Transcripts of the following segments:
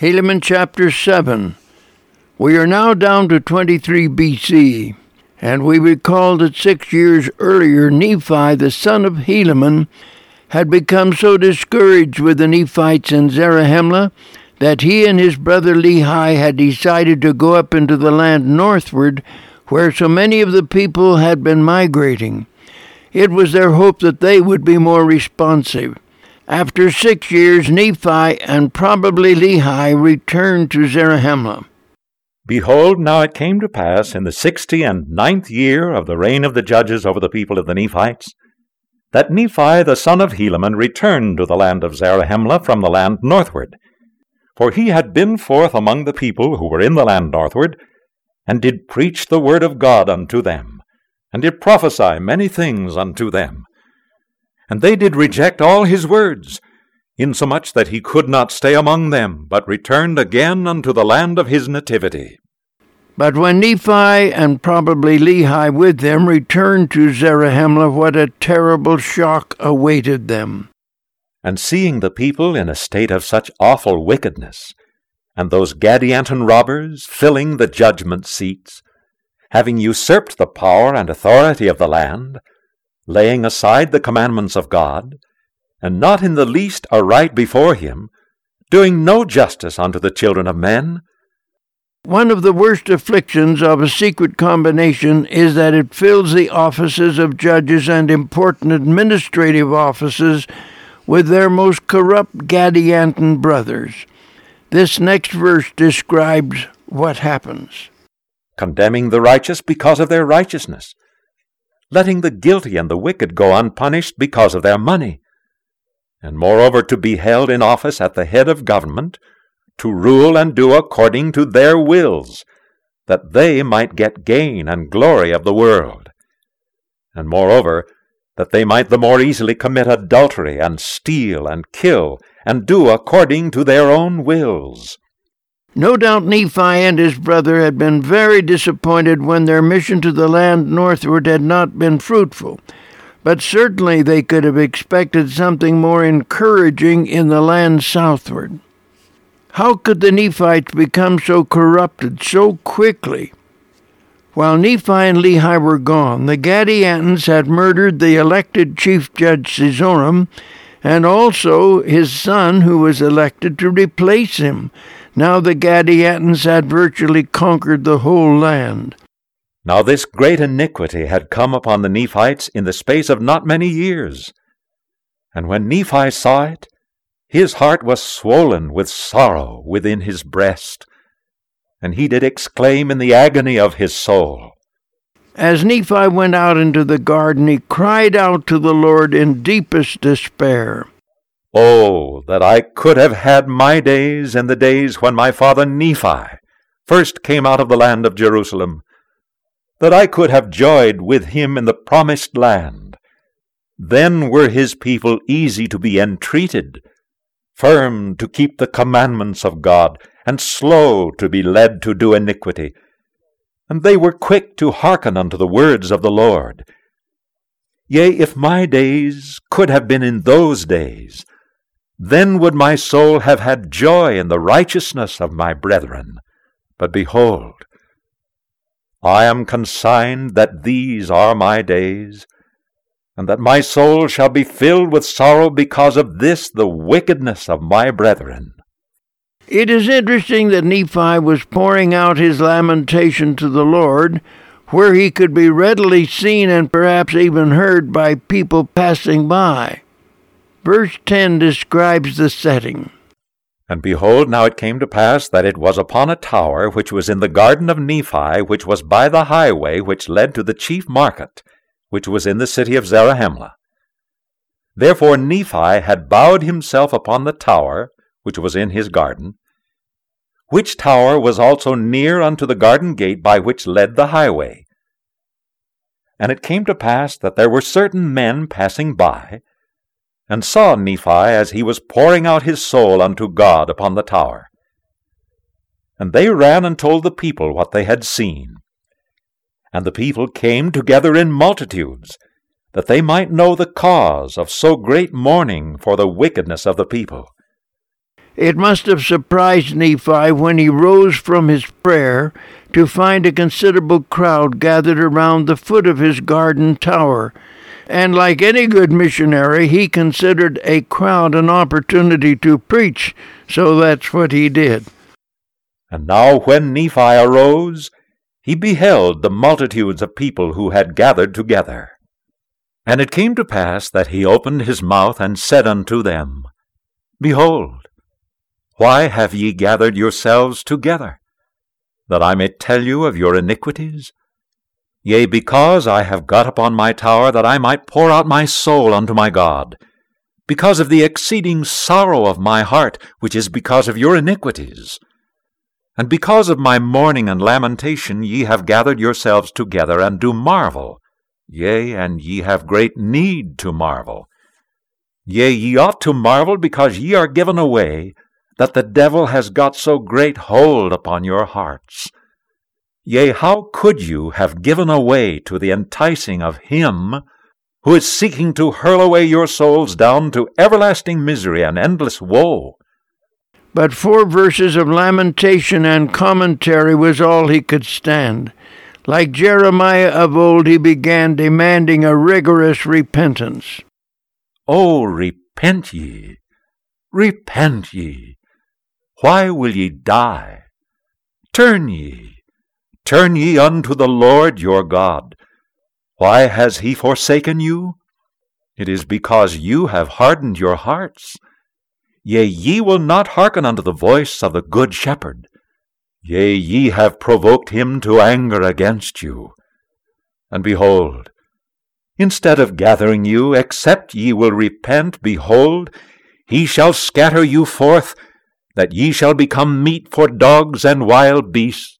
Helaman chapter 7. We are now down to 23 BC, and we recall that six years earlier Nephi, the son of Helaman, had become so discouraged with the Nephites in Zarahemla that he and his brother Lehi had decided to go up into the land northward, where so many of the people had been migrating. It was their hope that they would be more responsive. After six years, Nephi and probably Lehi returned to Zarahemla. Behold, now it came to pass in the sixty and ninth year of the reign of the judges over the people of the Nephites, that Nephi the son of Helaman returned to the land of Zarahemla from the land northward. For he had been forth among the people who were in the land northward, and did preach the word of God unto them, and did prophesy many things unto them. And they did reject all his words, insomuch that he could not stay among them, but returned again unto the land of his nativity. But when Nephi and probably Lehi with them returned to Zarahemla, what a terrible shock awaited them. And seeing the people in a state of such awful wickedness, and those Gadianton robbers filling the judgment seats, having usurped the power and authority of the land, laying aside the commandments of God, and not in the least aright before him, doing no justice unto the children of men. One of the worst afflictions of a secret combination is that it fills the offices of judges and important administrative offices with their most corrupt Gadianton brothers. This next verse describes what happens. Condemning the righteous because of their righteousness, letting the guilty and the wicked go unpunished because of their money, and moreover to be held in office at the head of government, to rule and do according to their wills, that they might get gain and glory of the world, and moreover, that they might the more easily commit adultery, and steal, and kill, and do according to their own wills. No doubt Nephi and his brother had been very disappointed when their mission to the land northward had not been fruitful, but certainly they could have expected something more encouraging in the land southward. How could the Nephites become so corrupted so quickly? While Nephi and Lehi were gone, the Gadiantons had murdered the elected chief judge Cezoram and also his son, who was elected to replace him. Now the Gadiantons had virtually conquered the whole land. Now this great iniquity had come upon the Nephites in the space of not many years. And when Nephi saw it, his heart was swollen with sorrow within his breast, and he did exclaim in the agony of his soul. As Nephi went out into the garden, he cried out to the Lord in deepest despair. Oh, that I could have had my days in the days when my father Nephi first came out of the land of Jerusalem, that I could have joyed with him in the promised land. Then were his people easy to be entreated, firm to keep the commandments of God, and slow to be led to do iniquity and they were quick to hearken unto the words of the Lord. Yea, if my days could have been in those days, then would my soul have had joy in the righteousness of my brethren. But behold, I am consigned that these are my days, and that my soul shall be filled with sorrow because of this the wickedness of my brethren. It is interesting that Nephi was pouring out his lamentation to the Lord, where he could be readily seen and perhaps even heard by people passing by. Verse 10 describes the setting. And behold, now it came to pass that it was upon a tower which was in the garden of Nephi, which was by the highway which led to the chief market, which was in the city of Zarahemla. Therefore Nephi had bowed himself upon the tower, which was in his garden, which tower was also near unto the garden gate by which led the highway. And it came to pass that there were certain men passing by, and saw Nephi as he was pouring out his soul unto God upon the tower. And they ran and told the people what they had seen. And the people came together in multitudes, that they might know the cause of so great mourning for the wickedness of the people. It must have surprised Nephi when he rose from his prayer to find a considerable crowd gathered around the foot of his garden tower. And like any good missionary, he considered a crowd an opportunity to preach, so that's what he did. And now when Nephi arose, he beheld the multitudes of people who had gathered together. And it came to pass that he opened his mouth and said unto them, Behold, why have ye gathered yourselves together? That I may tell you of your iniquities? Yea, because I have got upon my tower that I might pour out my soul unto my God, because of the exceeding sorrow of my heart, which is because of your iniquities. And because of my mourning and lamentation ye have gathered yourselves together, and do marvel. Yea, and ye have great need to marvel. Yea, ye ought to marvel because ye are given away, that the devil has got so great hold upon your hearts. Yea, how could you have given away to the enticing of him who is seeking to hurl away your souls down to everlasting misery and endless woe? But four verses of lamentation and commentary was all he could stand. Like Jeremiah of old, he began demanding a rigorous repentance. Oh, repent ye! Repent ye! Why will ye die? Turn ye, turn ye unto the Lord your God. Why has he forsaken you? It is because you have hardened your hearts. Yea, ye will not hearken unto the voice of the Good Shepherd. Yea, ye have provoked him to anger against you. And behold, instead of gathering you, except ye will repent, behold, he shall scatter you forth that ye shall become meat for dogs and wild beasts.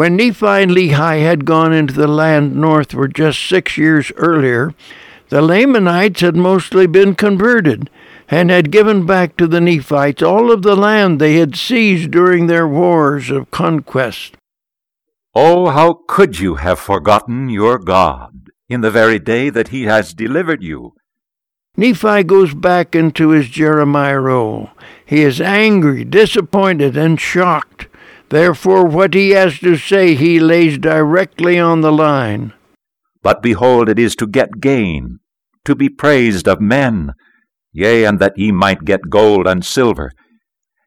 When Nephi and Lehi had gone into the land northward just six years earlier, the Lamanites had mostly been converted and had given back to the Nephites all of the land they had seized during their wars of conquest. Oh, how could you have forgotten your God in the very day that he has delivered you? Nephi goes back into his Jeremiah role. He is angry, disappointed, and shocked. Therefore, what he has to say he lays directly on the line. But behold, it is to get gain, to be praised of men, yea, and that ye might get gold and silver.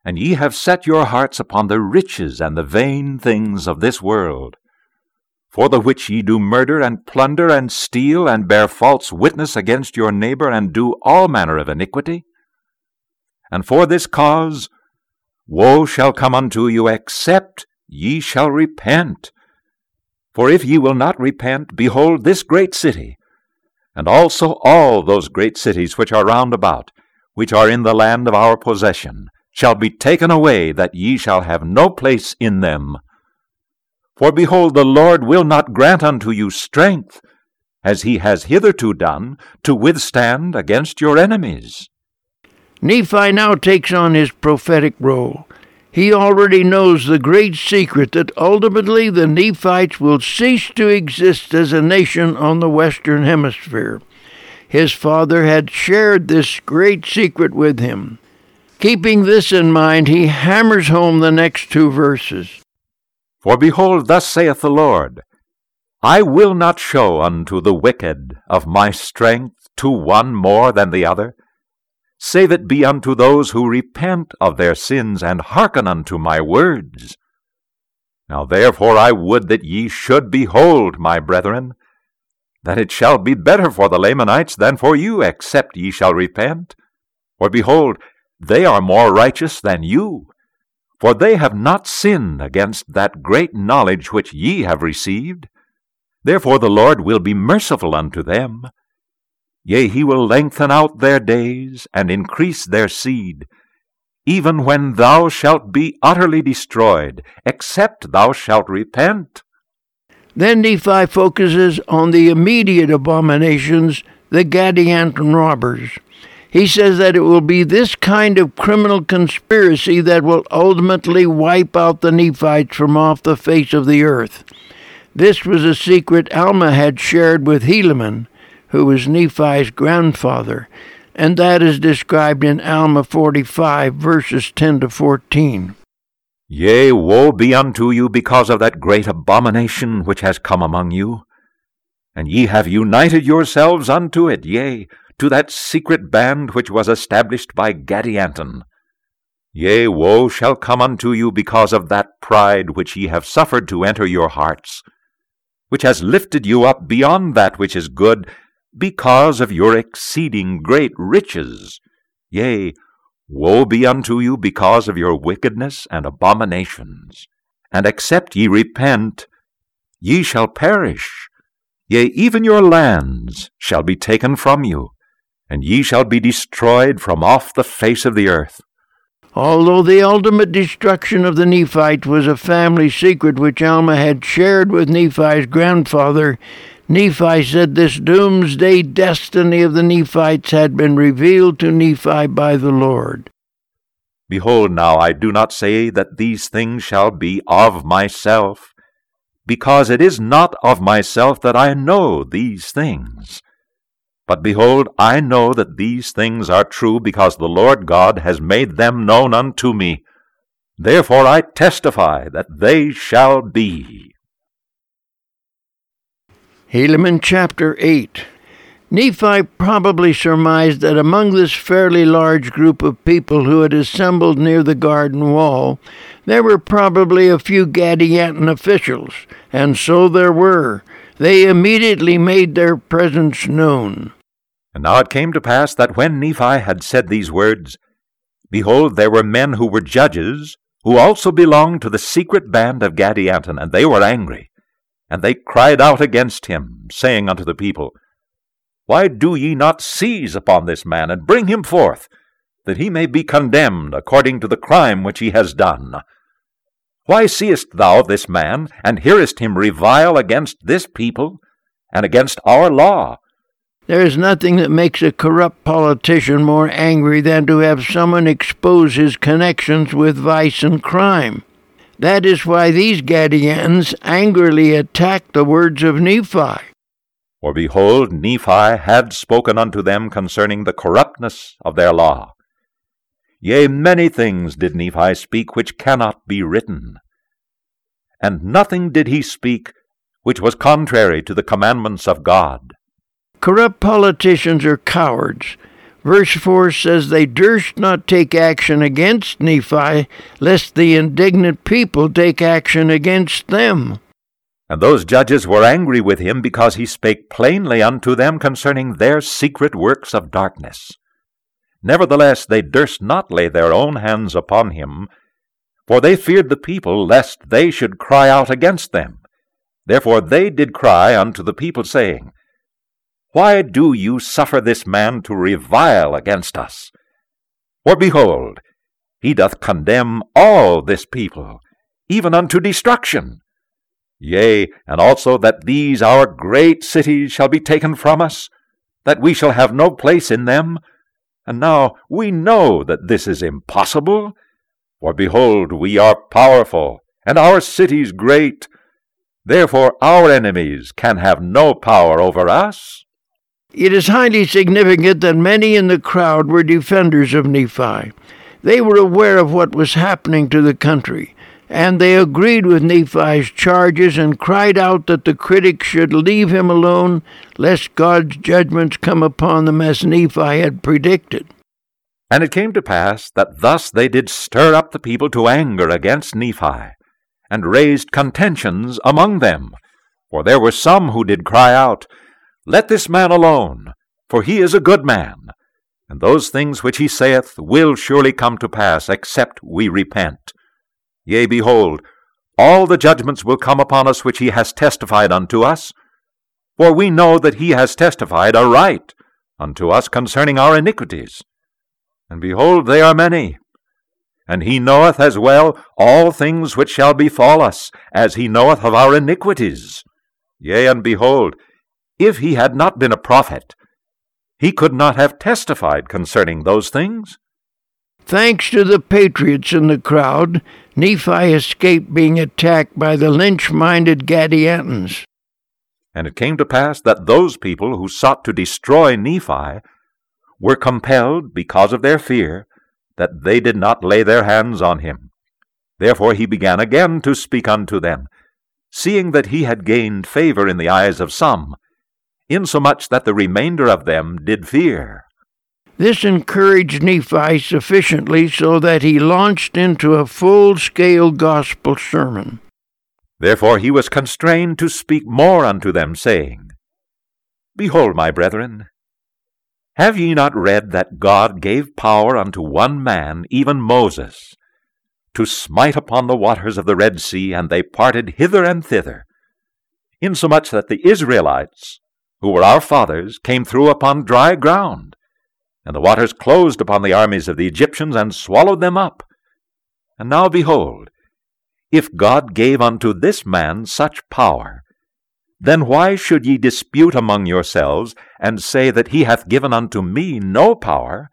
And ye have set your hearts upon the riches and the vain things of this world for the which ye do murder and plunder and steal and bear false witness against your neighbor and do all manner of iniquity? And for this cause woe shall come unto you, except ye shall repent. For if ye will not repent, behold, this great city, and also all those great cities which are round about, which are in the land of our possession, shall be taken away, that ye shall have no place in them. For behold, the Lord will not grant unto you strength, as he has hitherto done, to withstand against your enemies. Nephi now takes on his prophetic role. He already knows the great secret that ultimately the Nephites will cease to exist as a nation on the Western Hemisphere. His father had shared this great secret with him. Keeping this in mind, he hammers home the next two verses. For behold, thus saith the Lord, I will not show unto the wicked of my strength to one more than the other, save it be unto those who repent of their sins and hearken unto my words. Now therefore I would that ye should behold, my brethren, that it shall be better for the Lamanites than for you, except ye shall repent. For behold, they are more righteous than you. For they have not sinned against that great knowledge which ye have received. Therefore the Lord will be merciful unto them. Yea, he will lengthen out their days, and increase their seed, even when thou shalt be utterly destroyed, except thou shalt repent. Then Nephi focuses on the immediate abominations, the Gadianton robbers. He says that it will be this kind of criminal conspiracy that will ultimately wipe out the Nephites from off the face of the earth. This was a secret Alma had shared with Helaman, who was Nephi's grandfather. and that is described in Alma 45, verses 10 to 14. Yea, woe be unto you because of that great abomination which has come among you. And ye have united yourselves unto it, yea, to that secret band which was established by Gadianton. Yea, woe shall come unto you because of that pride which ye have suffered to enter your hearts, which has lifted you up beyond that which is good, because of your exceeding great riches. Yea, woe be unto you because of your wickedness and abominations. And except ye repent, ye shall perish. Yea, even your lands shall be taken from you, and ye shall be destroyed from off the face of the earth. Although the ultimate destruction of the Nephites was a family secret which Alma had shared with Nephi's grandfather, Nephi said this doomsday destiny of the Nephites had been revealed to Nephi by the Lord. Behold, now I do not say that these things shall be of myself, because it is not of myself that I know these things. But behold, I know that these things are true because the Lord God has made them known unto me. Therefore I testify that they shall be. Helaman chapter 8 Nephi probably surmised that among this fairly large group of people who had assembled near the garden wall, there were probably a few Gadianton officials, and so there were, they immediately made their presence known. And now it came to pass that when Nephi had said these words, behold, there were men who were judges, who also belonged to the secret band of Gadianton, and they were angry. And they cried out against him, saying unto the people, Why do ye not seize upon this man, and bring him forth, that he may be condemned according to the crime which he has done? Why seest thou this man, and hearest him revile against this people, and against our law? There is nothing that makes a corrupt politician more angry than to have someone expose his connections with vice and crime. That is why these Gadians angrily attacked the words of Nephi. For behold, Nephi had spoken unto them concerning the corruptness of their law. Yea, many things did Nephi speak which cannot be written. And nothing did he speak which was contrary to the commandments of God. Corrupt politicians are cowards. Verse 4 says they durst not take action against Nephi, lest the indignant people take action against them. And those judges were angry with him because he spake plainly unto them concerning their secret works of darkness. Nevertheless, they durst not lay their own hands upon him, for they feared the people lest they should cry out against them. Therefore they did cry unto the people, saying, Why do you suffer this man to revile against us? For behold, he doth condemn all this people, even unto destruction. Yea, and also that these our great cities shall be taken from us, that we shall have no place in them. And now we know that this is impossible. For behold, we are powerful, and our cities great. Therefore our enemies can have no power over us. It is highly significant that many in the crowd were defenders of Nephi. They were aware of what was happening to the country, and they agreed with Nephi's charges and cried out that the critics should leave him alone, lest God's judgments come upon them as Nephi had predicted. And it came to pass that thus they did stir up the people to anger against Nephi, and raised contentions among them. For there were some who did cry out, Let this man alone, for he is a good man, and those things which he saith will surely come to pass, except we repent. Yea, behold, all the judgments will come upon us which he has testified unto us. For we know that he has testified aright unto us concerning our iniquities. And behold, they are many. And he knoweth as well all things which shall befall us, as he knoweth of our iniquities. Yea, and behold, if he had not been a prophet, he could not have testified concerning those things. Thanks to the patriots in the crowd, Nephi escaped being attacked by the lynch minded Gadiantons. And it came to pass that those people who sought to destroy Nephi were compelled, because of their fear, that they did not lay their hands on him. Therefore he began again to speak unto them, seeing that he had gained favor in the eyes of some, insomuch that the remainder of them did fear. This encouraged Nephi sufficiently so that he launched into a full scale gospel sermon. Therefore he was constrained to speak more unto them, saying, Behold, my brethren, have ye not read that God gave power unto one man, even Moses, to smite upon the waters of the Red Sea, and they parted hither and thither, insomuch that the Israelites, who were our fathers, came through upon dry ground? And the waters closed upon the armies of the Egyptians and swallowed them up. And now behold, if God gave unto this man such power, then why should ye dispute among yourselves, and say that he hath given unto me no power,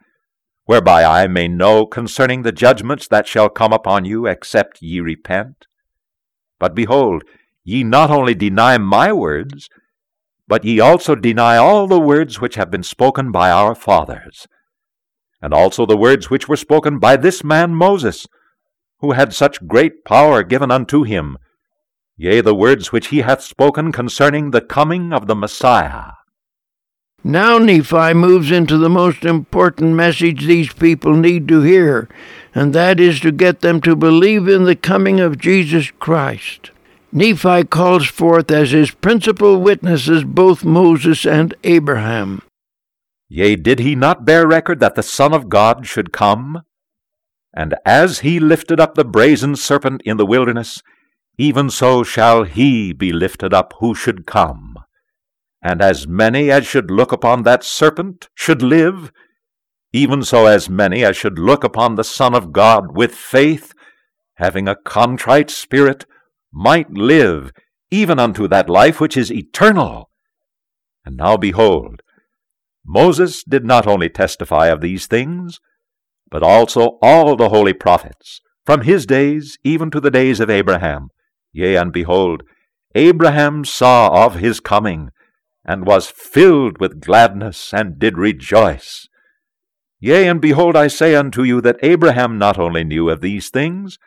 whereby I may know concerning the judgments that shall come upon you, except ye repent? But behold, ye not only deny my words, but ye also deny all the words which have been spoken by our fathers, and also the words which were spoken by this man Moses, who had such great power given unto him, yea, the words which he hath spoken concerning the coming of the Messiah. Now Nephi moves into the most important message these people need to hear, and that is to get them to believe in the coming of Jesus Christ. Nephi calls forth as his principal witnesses both Moses and Abraham. Yea, did he not bear record that the Son of God should come? And as he lifted up the brazen serpent in the wilderness, even so shall he be lifted up who should come. And as many as should look upon that serpent should live, even so as many as should look upon the Son of God with faith, having a contrite spirit, might live even unto that life which is eternal. And now behold, Moses did not only testify of these things, but also all the holy prophets, from his days even to the days of Abraham. Yea, and behold, Abraham saw of his coming, and was filled with gladness, and did rejoice. Yea, and behold, I say unto you that Abraham not only knew of these things,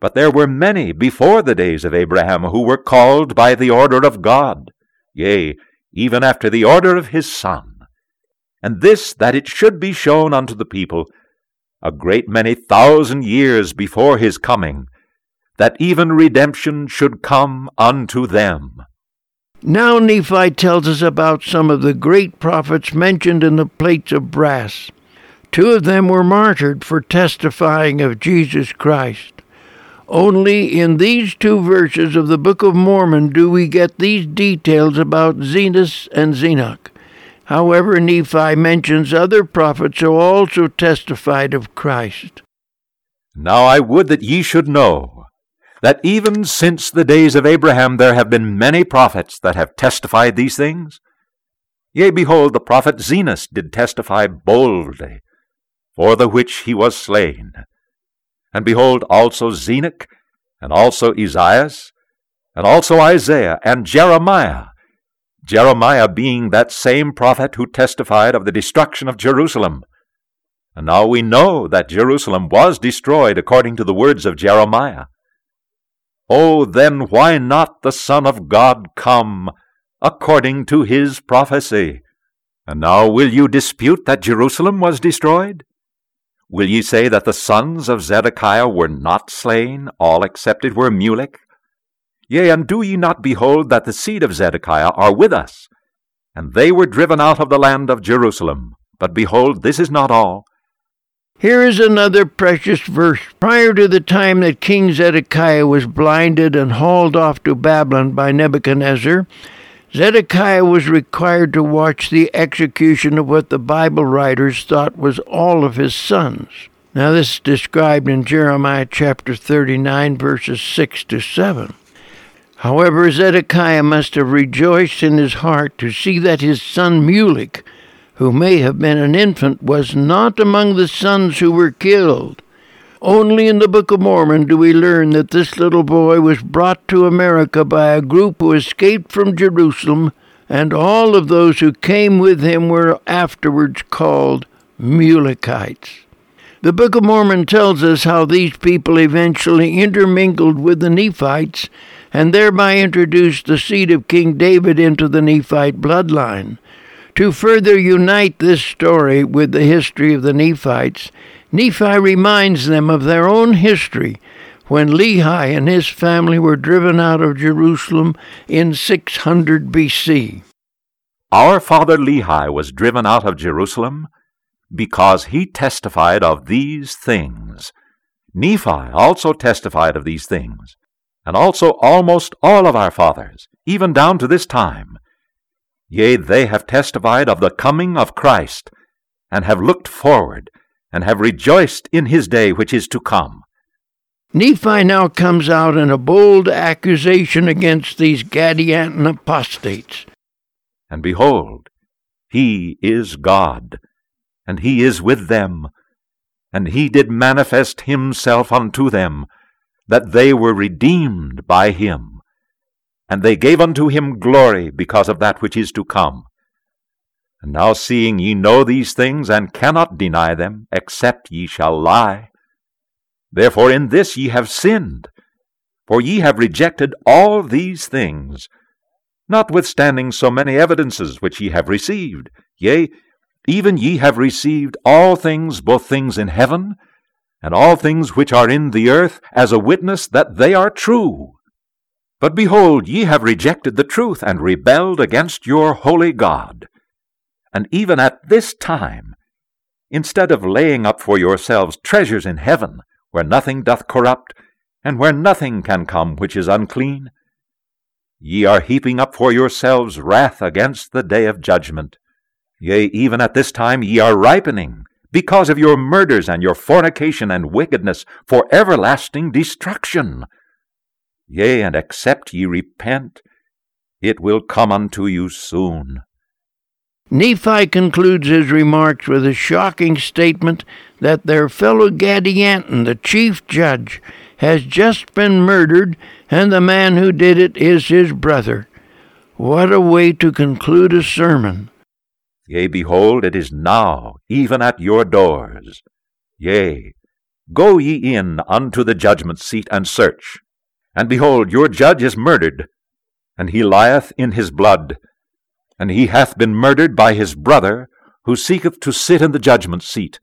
but there were many before the days of Abraham who were called by the order of God, yea, even after the order of his Son. And this that it should be shown unto the people, a great many thousand years before his coming, that even redemption should come unto them. Now Nephi tells us about some of the great prophets mentioned in the plates of brass. Two of them were martyred for testifying of Jesus Christ. Only in these two verses of the Book of Mormon do we get these details about Zenos and Zenock. However, Nephi mentions other prophets who also testified of Christ. Now I would that ye should know that even since the days of Abraham there have been many prophets that have testified these things. Yea, behold, the prophet Zenos did testify boldly, for the which he was slain. And behold, also Zenock, and also Esaias, and also Isaiah, and Jeremiah, Jeremiah being that same prophet who testified of the destruction of Jerusalem. And now we know that Jerusalem was destroyed according to the words of Jeremiah. Oh, then why not the Son of God come according to his prophecy? And now will you dispute that Jerusalem was destroyed? Will ye say that the sons of Zedekiah were not slain, all except it were Mulek? Yea, and do ye not behold that the seed of Zedekiah are with us? And they were driven out of the land of Jerusalem. But behold, this is not all. Here is another precious verse. Prior to the time that King Zedekiah was blinded and hauled off to Babylon by Nebuchadnezzar, Zedekiah was required to watch the execution of what the Bible writers thought was all of his sons. Now, this is described in Jeremiah chapter 39, verses 6 to 7. However, Zedekiah must have rejoiced in his heart to see that his son Mulek, who may have been an infant, was not among the sons who were killed. Only in the Book of Mormon do we learn that this little boy was brought to America by a group who escaped from Jerusalem, and all of those who came with him were afterwards called Mulekites. The Book of Mormon tells us how these people eventually intermingled with the Nephites and thereby introduced the seed of King David into the Nephite bloodline. To further unite this story with the history of the Nephites, Nephi reminds them of their own history when Lehi and his family were driven out of Jerusalem in 600 BC. Our father Lehi was driven out of Jerusalem because he testified of these things. Nephi also testified of these things, and also almost all of our fathers, even down to this time. Yea, they have testified of the coming of Christ, and have looked forward, and have rejoiced in his day which is to come. Nephi now comes out in a bold accusation against these Gadianton apostates. And behold, he is God, and he is with them, and he did manifest himself unto them, that they were redeemed by him, and they gave unto him glory because of that which is to come. And now seeing ye know these things, and cannot deny them, except ye shall lie, Therefore in this ye have sinned, for ye have rejected all these things, notwithstanding so many evidences which ye have received. Yea, even ye have received all things, both things in heaven, and all things which are in the earth, as a witness that they are true. But behold, ye have rejected the truth, and rebelled against your holy God. And even at this time, instead of laying up for yourselves treasures in heaven, where nothing doth corrupt, and where nothing can come which is unclean. Ye are heaping up for yourselves wrath against the day of judgment. Yea, even at this time ye are ripening, because of your murders and your fornication and wickedness, for everlasting destruction. Yea, and except ye repent, it will come unto you soon. Nephi concludes his remarks with a shocking statement that their fellow Gadianton, the chief judge, has just been murdered, and the man who did it is his brother. What a way to conclude a sermon! Yea, behold, it is now, even at your doors. Yea, go ye in unto the judgment seat and search. And behold, your judge is murdered, and he lieth in his blood and he hath been murdered by his brother, who seeketh to sit in the judgment seat.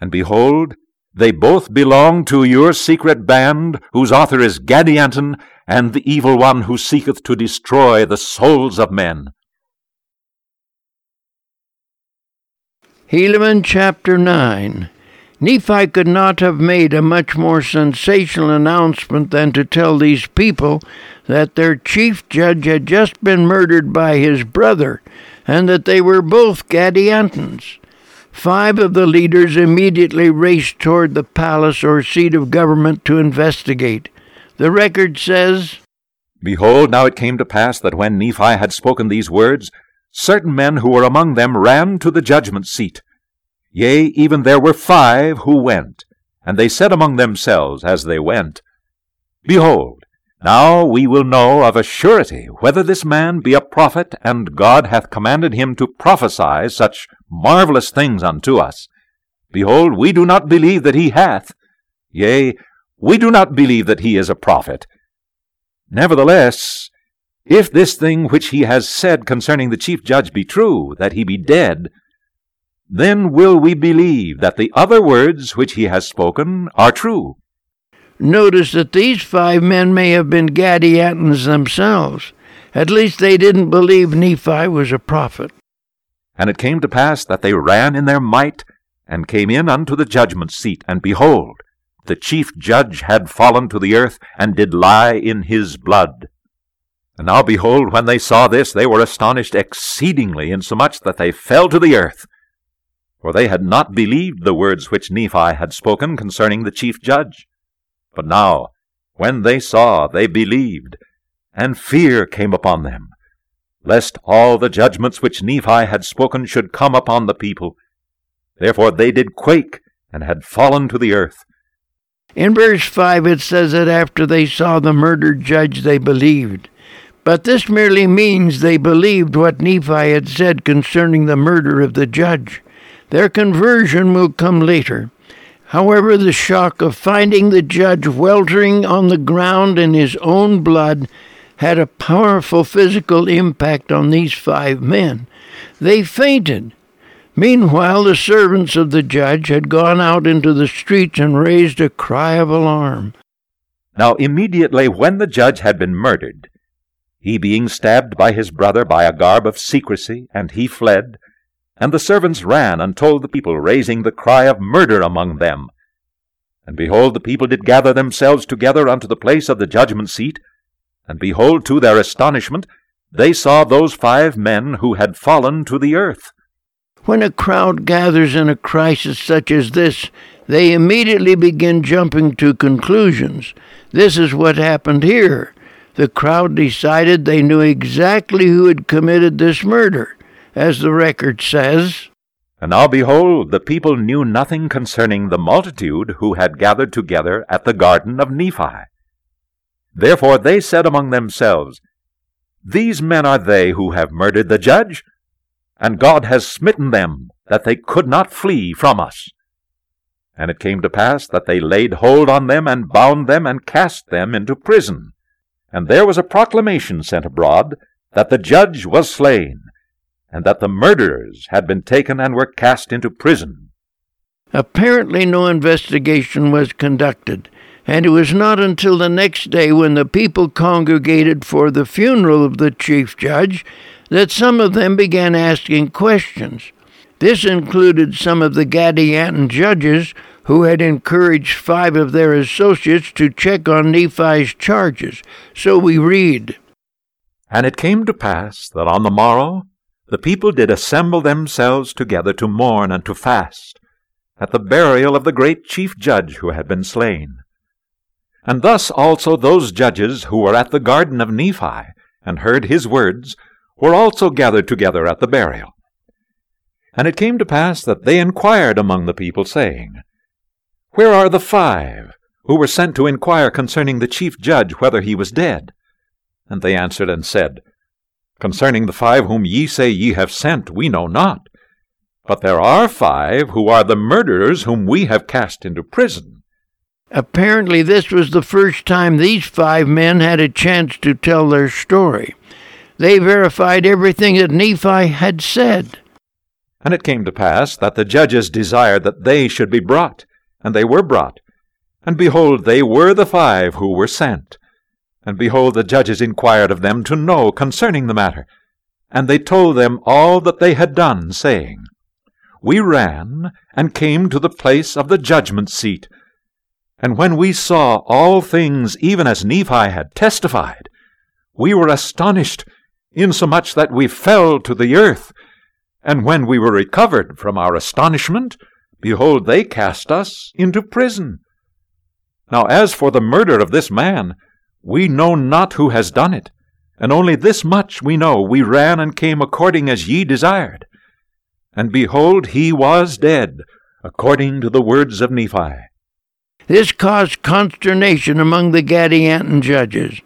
And behold, they both belong to your secret band, whose author is Gadianton, and the evil one who seeketh to destroy the souls of men. Helaman chapter 9 Nephi could not have made a much more sensational announcement than to tell these people that their chief judge had just been murdered by his brother, and that they were both Gadiantons. Five of the leaders immediately raced toward the palace or seat of government to investigate. The record says, Behold, now it came to pass that when Nephi had spoken these words, certain men who were among them ran to the judgment seat Yea, even there were five who went, and they said among themselves as they went, Behold, now we will know of a surety whether this man be a prophet, and God hath commanded him to prophesy such marvelous things unto us. Behold, we do not believe that he hath. Yea, we do not believe that he is a prophet. Nevertheless, if this thing which he has said concerning the chief judge be true, that he be dead, then will we believe that the other words which he has spoken are true. Notice that these five men may have been Gadiantons themselves. At least they didn't believe Nephi was a prophet. And it came to pass that they ran in their might, and came in unto the judgment seat, and behold, the chief judge had fallen to the earth, and did lie in his blood. And now behold, when they saw this, they were astonished exceedingly, insomuch that they fell to the earth, for they had not believed the words which Nephi had spoken concerning the chief judge. But now, when they saw, they believed, and fear came upon them, lest all the judgments which Nephi had spoken should come upon the people. Therefore they did quake, and had fallen to the earth. In verse 5 it says that after they saw the murdered judge, they believed. But this merely means they believed what Nephi had said concerning the murder of the judge. Their conversion will come later. However, the shock of finding the judge weltering on the ground in his own blood had a powerful physical impact on these five men. They fainted. Meanwhile, the servants of the judge had gone out into the streets and raised a cry of alarm. Now, immediately when the judge had been murdered, he being stabbed by his brother by a garb of secrecy, and he fled, and the servants ran and told the people, raising the cry of murder among them. And behold, the people did gather themselves together unto the place of the judgment seat, and behold, to their astonishment, they saw those five men who had fallen to the earth. When a crowd gathers in a crisis such as this, they immediately begin jumping to conclusions. This is what happened here. The crowd decided they knew exactly who had committed this murder as the record says. And now behold, the people knew nothing concerning the multitude who had gathered together at the garden of Nephi. Therefore they said among themselves, These men are they who have murdered the judge, and God has smitten them, that they could not flee from us. And it came to pass that they laid hold on them, and bound them, and cast them into prison. And there was a proclamation sent abroad, that the judge was slain, and that the murderers had been taken and were cast into prison. Apparently, no investigation was conducted, and it was not until the next day, when the people congregated for the funeral of the chief judge, that some of them began asking questions. This included some of the Gadianton judges who had encouraged five of their associates to check on Nephi's charges. So we read And it came to pass that on the morrow the people did assemble themselves together to mourn and to fast at the burial of the great chief judge who had been slain. And thus also those judges who were at the garden of Nephi and heard his words were also gathered together at the burial. And it came to pass that they inquired among the people, saying, Where are the five who were sent to inquire concerning the chief judge whether he was dead? And they answered and said, Concerning the five whom ye say ye have sent, we know not. But there are five who are the murderers whom we have cast into prison. Apparently, this was the first time these five men had a chance to tell their story. They verified everything that Nephi had said. And it came to pass that the judges desired that they should be brought, and they were brought. And behold, they were the five who were sent. And behold, the judges inquired of them to know concerning the matter. And they told them all that they had done, saying, We ran and came to the place of the judgment seat. And when we saw all things even as Nephi had testified, we were astonished, insomuch that we fell to the earth. And when we were recovered from our astonishment, behold, they cast us into prison. Now as for the murder of this man, we know not who has done it, and only this much we know we ran and came according as ye desired. And behold, he was dead, according to the words of Nephi. This caused consternation among the Gadianton judges.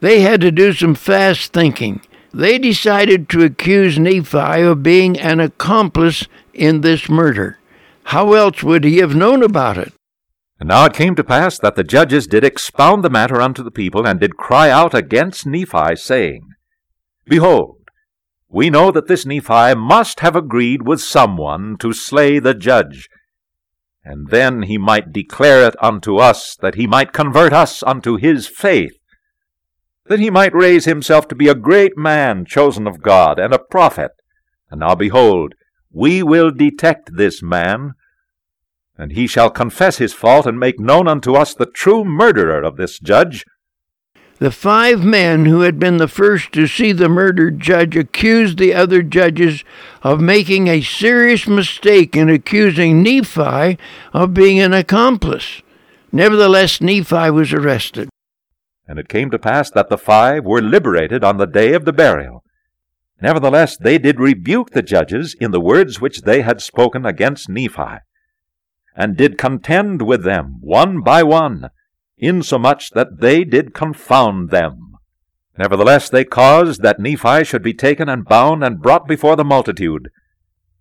They had to do some fast thinking. They decided to accuse Nephi of being an accomplice in this murder. How else would he have known about it? And now it came to pass that the judges did expound the matter unto the people, and did cry out against Nephi, saying, Behold, we know that this Nephi must have agreed with someone to slay the judge, and then he might declare it unto us, that he might convert us unto his faith, that he might raise himself to be a great man, chosen of God, and a prophet. And now behold, we will detect this man, and he shall confess his fault and make known unto us the true murderer of this judge. The five men who had been the first to see the murdered judge accused the other judges of making a serious mistake in accusing Nephi of being an accomplice. Nevertheless, Nephi was arrested. And it came to pass that the five were liberated on the day of the burial. Nevertheless, they did rebuke the judges in the words which they had spoken against Nephi and did contend with them one by one, insomuch that they did confound them. Nevertheless they caused that Nephi should be taken and bound and brought before the multitude.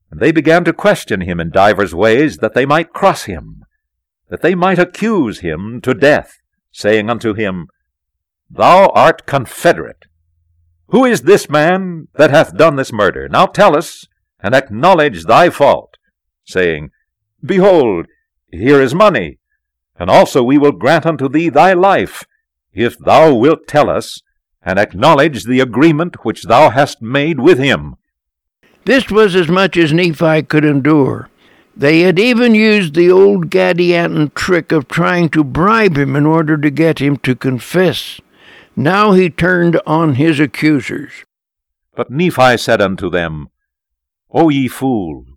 And they began to question him in divers ways, that they might cross him, that they might accuse him to death, saying unto him, Thou art confederate. Who is this man that hath done this murder? Now tell us, and acknowledge thy fault, saying, Behold, here is money, and also we will grant unto thee thy life, if thou wilt tell us, and acknowledge the agreement which thou hast made with him. This was as much as Nephi could endure. They had even used the old Gadianton trick of trying to bribe him in order to get him to confess. Now he turned on his accusers. But Nephi said unto them, O ye fools,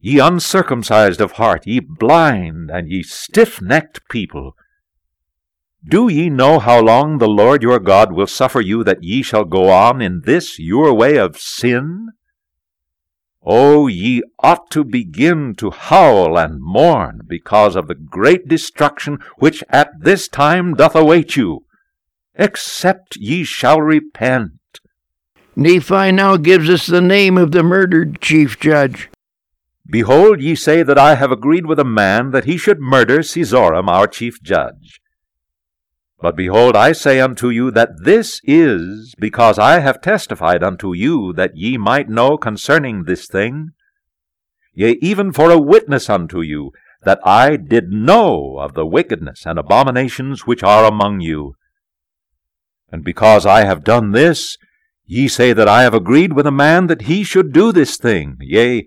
ye uncircumcised of heart, ye blind and ye stiff necked people, do ye know how long the Lord your God will suffer you that ye shall go on in this your way of sin? Oh, ye ought to begin to howl and mourn because of the great destruction which at this time doth await you, except ye shall repent. Nephi now gives us the name of the murdered chief judge. Behold, ye say that I have agreed with a man that he should murder Seezoram our chief judge. But behold, I say unto you that this is because I have testified unto you that ye might know concerning this thing, yea, even for a witness unto you, that I did know of the wickedness and abominations which are among you. And because I have done this, ye say that I have agreed with a man that he should do this thing, yea,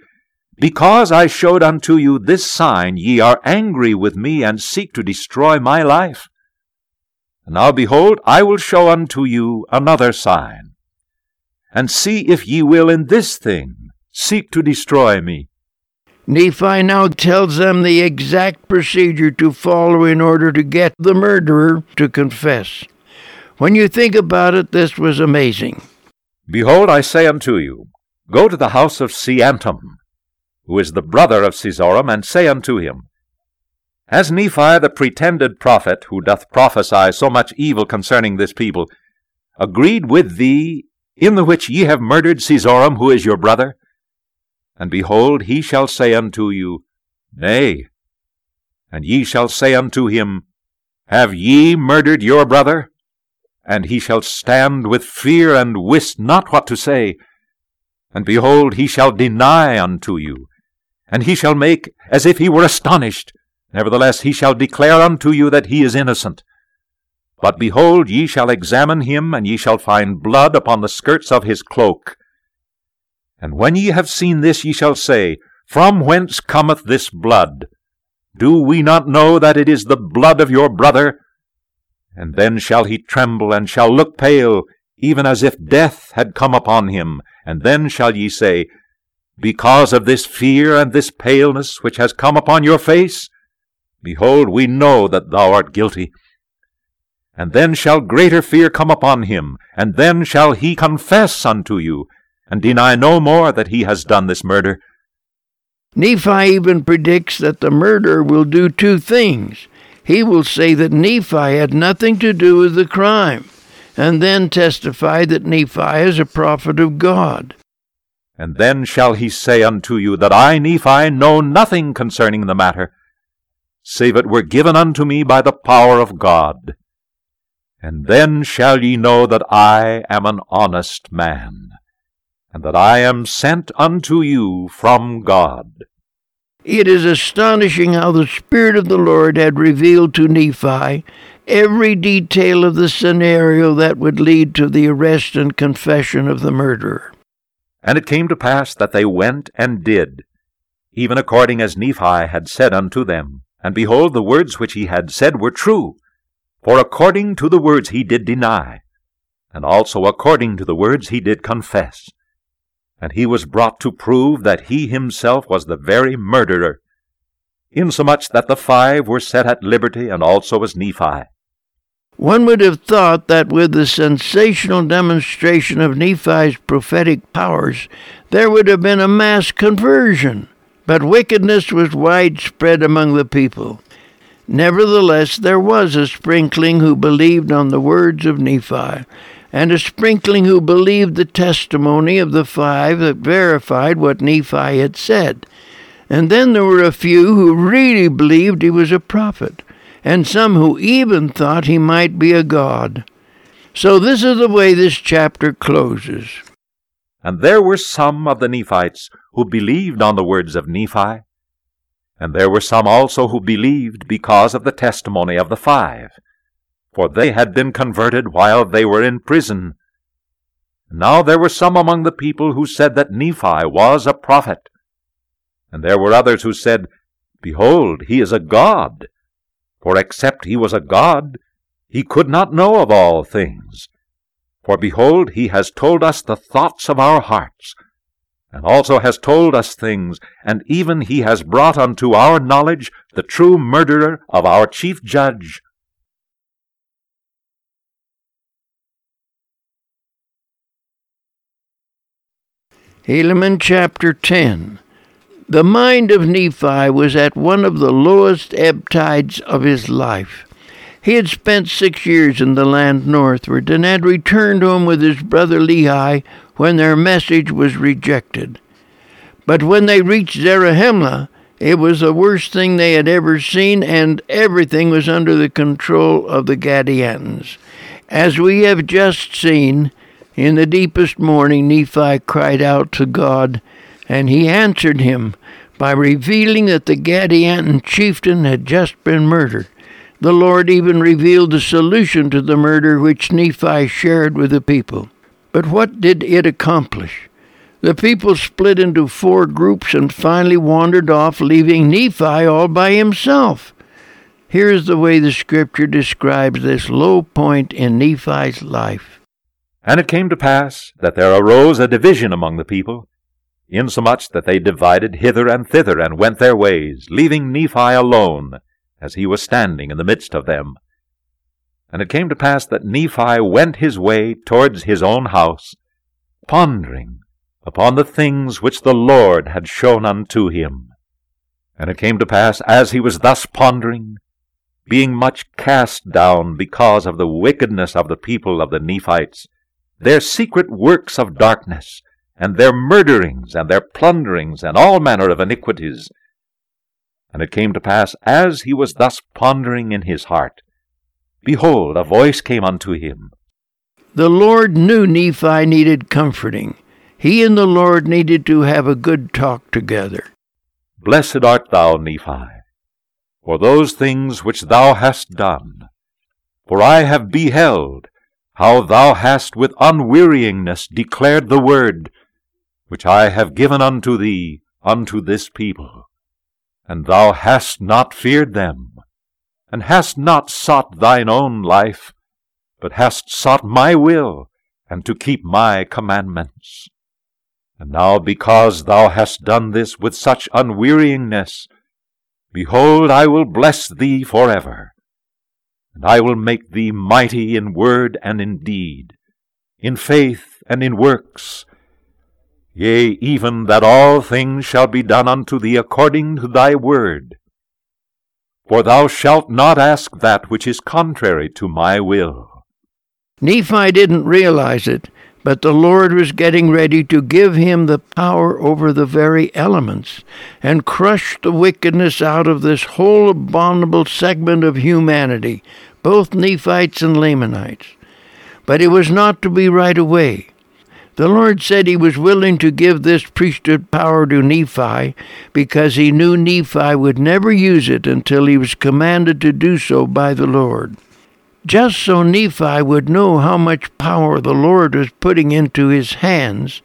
because I showed unto you this sign, ye are angry with me and seek to destroy my life. And now behold, I will show unto you another sign. And see if ye will in this thing seek to destroy me. Nephi now tells them the exact procedure to follow in order to get the murderer to confess. When you think about it, this was amazing. Behold, I say unto you, Go to the house of Seantum, who is the brother of Seezoram, and say unto him, has Nephi the pretended prophet, who doth prophesy so much evil concerning this people, agreed with thee in the which ye have murdered Seezoram, who is your brother? And behold, he shall say unto you, Nay. And ye shall say unto him, Have ye murdered your brother? And he shall stand with fear and wist not what to say. And behold, he shall deny unto you, and he shall make as if he were astonished, Nevertheless, he shall declare unto you that he is innocent. But behold, ye shall examine him, and ye shall find blood upon the skirts of his cloak. And when ye have seen this, ye shall say, From whence cometh this blood? Do we not know that it is the blood of your brother? And then shall he tremble, and shall look pale, even as if death had come upon him. And then shall ye say, Because of this fear and this paleness which has come upon your face, Behold, we know that thou art guilty. And then shall greater fear come upon him, and then shall he confess unto you, and deny no more that he has done this murder. Nephi even predicts that the murderer will do two things. He will say that Nephi had nothing to do with the crime, and then testify that Nephi is a prophet of God. And then shall he say unto you that I, Nephi, know nothing concerning the matter, save it were given unto me by the power of God. And then shall ye know that I am an honest man, and that I am sent unto you from God. It is astonishing how the Spirit of the Lord had revealed to Nephi every detail of the scenario that would lead to the arrest and confession of the murderer. And it came to pass that they went and did, even according as Nephi had said unto them. And behold, the words which he had said were true. For according to the words he did deny, and also according to the words he did confess. And he was brought to prove that he himself was the very murderer, insomuch that the five were set at liberty, and also as Nephi. One would have thought that with the sensational demonstration of Nephi's prophetic powers, there would have been a mass conversion. But wickedness was widespread among the people. Nevertheless, there was a sprinkling who believed on the words of Nephi, and a sprinkling who believed the testimony of the five that verified what Nephi had said. And then there were a few who really believed he was a prophet, and some who even thought he might be a god. So this is the way this chapter closes. And there were some of the Nephites who believed on the words of Nephi, and there were some also who believed because of the testimony of the five, for they had been converted while they were in prison. Now there were some among the people who said that Nephi was a prophet, and there were others who said, Behold, he is a god. For except he was a god, he could not know of all things. For behold, he has told us the thoughts of our hearts, and also has told us things, and even he has brought unto our knowledge the true murderer of our chief judge. Helaman chapter 10 the mind of Nephi was at one of the lowest ebb tides of his life. He had spent six years in the land northward and had returned home with his brother Lehi when their message was rejected. But when they reached Zarahemla, it was the worst thing they had ever seen, and everything was under the control of the Gadiantons. As we have just seen, in the deepest mourning, Nephi cried out to God, and he answered him by revealing that the Gadianton chieftain had just been murdered. The Lord even revealed the solution to the murder which Nephi shared with the people. But what did it accomplish? The people split into four groups and finally wandered off, leaving Nephi all by himself. Here is the way the scripture describes this low point in Nephi's life. And it came to pass that there arose a division among the people, insomuch that they divided hither and thither, and went their ways, leaving Nephi alone, as he was standing in the midst of them. And it came to pass that Nephi went his way towards his own house, pondering upon the things which the Lord had shown unto him. And it came to pass, as he was thus pondering, being much cast down because of the wickedness of the people of the Nephites, their secret works of darkness, and their murderings, and their plunderings, and all manner of iniquities. And it came to pass, as he was thus pondering in his heart, behold, a voice came unto him. The Lord knew Nephi needed comforting. He and the Lord needed to have a good talk together. Blessed art thou, Nephi, for those things which thou hast done. For I have beheld how thou hast with unwearyingness declared the word, which I have given unto thee, unto this people. And thou hast not feared them, and hast not sought thine own life, but hast sought my will, and to keep my commandments. And now because thou hast done this with such unwearyingness, behold, I will bless thee for ever, and I will make thee mighty in word and in deed, in faith and in works, Yea, even that all things shall be done unto thee according to thy word. For thou shalt not ask that which is contrary to my will. Nephi didn't realize it, but the Lord was getting ready to give him the power over the very elements and crush the wickedness out of this whole abominable segment of humanity, both Nephites and Lamanites. But it was not to be right away. The Lord said he was willing to give this priesthood power to Nephi because he knew Nephi would never use it until he was commanded to do so by the Lord. Just so Nephi would know how much power the Lord was putting into his hands,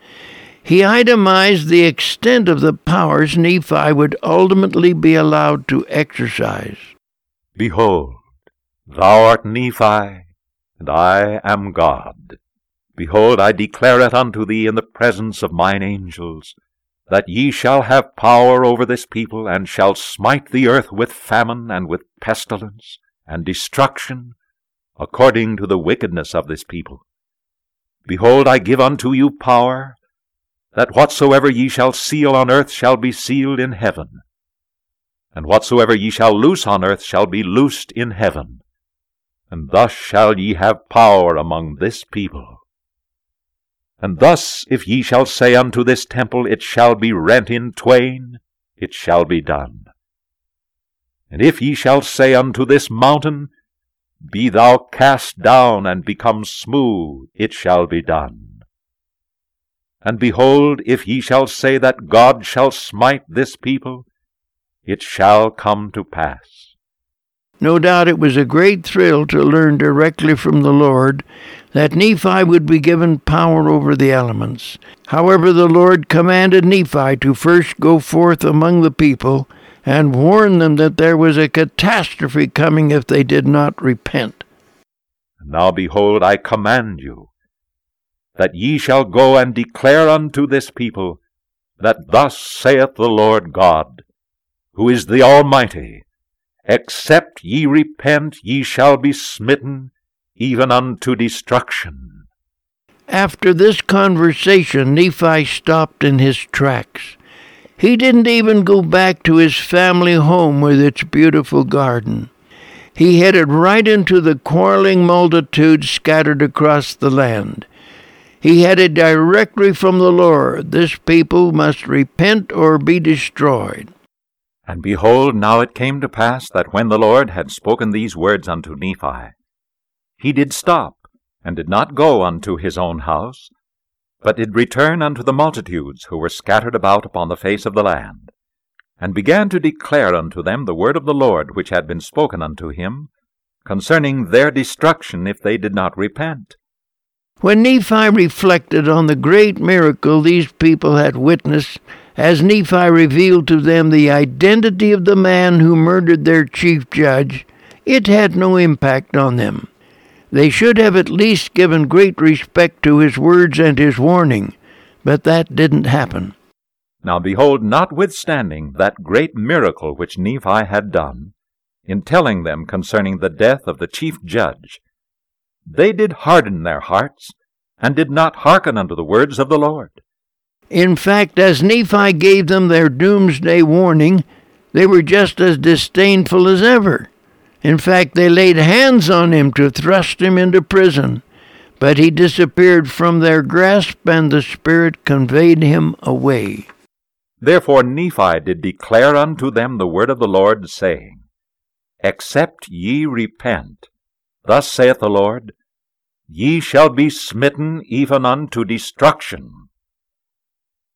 he itemized the extent of the powers Nephi would ultimately be allowed to exercise. Behold, thou art Nephi, and I am God. Behold, I declare it unto thee in the presence of mine angels, that ye shall have power over this people, and shall smite the earth with famine, and with pestilence, and destruction, according to the wickedness of this people. Behold, I give unto you power, that whatsoever ye shall seal on earth shall be sealed in heaven, and whatsoever ye shall loose on earth shall be loosed in heaven. and thus shall ye have power among this people. And thus, if ye shall say unto this temple, It shall be rent in twain, it shall be done. And if ye shall say unto this mountain, Be thou cast down and become smooth, it shall be done. And behold, if ye shall say that God shall smite this people, it shall come to pass. No doubt it was a great thrill to learn directly from the Lord that Nephi would be given power over the elements. However, the Lord commanded Nephi to first go forth among the people and warn them that there was a catastrophe coming if they did not repent. Now behold, I command you that ye shall go and declare unto this people that thus saith the Lord God, who is the Almighty, Except ye repent, ye shall be smitten, even unto destruction. After this conversation, Nephi stopped in his tracks. He didn't even go back to his family home with its beautiful garden. He headed right into the quarreling multitude scattered across the land. He headed directly from the Lord. This people must repent or be destroyed. And behold, now it came to pass that when the Lord had spoken these words unto Nephi, he did stop, and did not go unto his own house, but did return unto the multitudes who were scattered about upon the face of the land, and began to declare unto them the word of the Lord which had been spoken unto him, concerning their destruction if they did not repent. When Nephi reflected on the great miracle these people had witnessed, as Nephi revealed to them the identity of the man who murdered their chief judge, it had no impact on them. They should have at least given great respect to his words and his warning, but that didn't happen. Now behold, notwithstanding that great miracle which Nephi had done, in telling them concerning the death of the chief judge, they did harden their hearts, and did not hearken unto the words of the Lord. In fact, as Nephi gave them their doomsday warning, they were just as disdainful as ever. In fact, they laid hands on him to thrust him into prison. But he disappeared from their grasp, and the Spirit conveyed him away. Therefore Nephi did declare unto them the word of the Lord, saying, Except ye repent, thus saith the Lord, ye shall be smitten even unto destruction.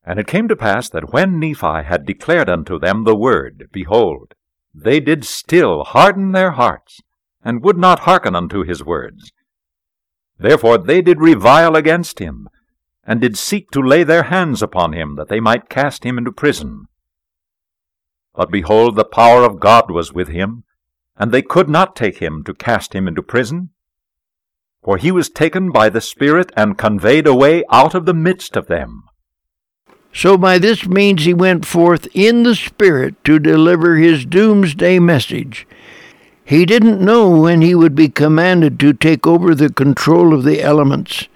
And it came to pass that when Nephi had declared unto them the word, behold, they did still harden their hearts, and would not hearken unto his words. Therefore they did revile against him, and did seek to lay their hands upon him, that they might cast him into prison. But behold, the power of God was with him, and they could not take him to cast him into prison. For he was taken by the Spirit and conveyed away out of the midst of them. So by this means he went forth in the Spirit to deliver his doomsday message. He didn't know when he would be commanded to take over the control of the elements.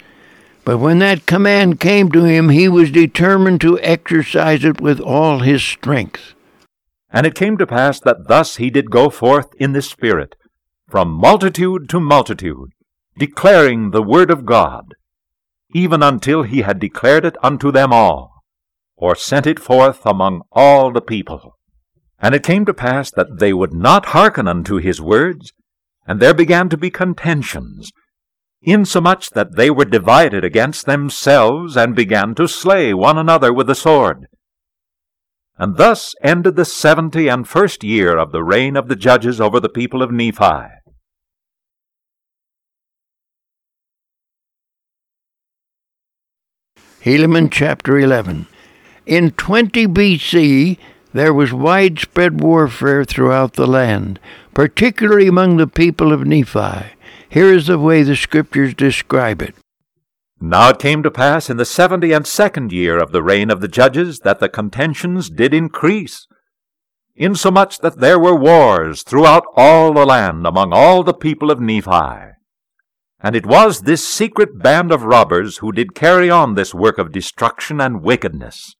But when that command came to him, he was determined to exercise it with all his strength. And it came to pass that thus he did go forth in the Spirit, from multitude to multitude, declaring the word of God, even until he had declared it unto them all or sent it forth among all the people. And it came to pass that they would not hearken unto his words, and there began to be contentions, insomuch that they were divided against themselves, and began to slay one another with the sword. And thus ended the seventy and first year of the reign of the judges over the people of Nephi. Helaman chapter 11 in 20 BC, there was widespread warfare throughout the land, particularly among the people of Nephi. Here is the way the scriptures describe it. Now it came to pass in the seventy and second year of the reign of the judges that the contentions did increase, insomuch that there were wars throughout all the land among all the people of Nephi. And it was this secret band of robbers who did carry on this work of destruction and wickedness.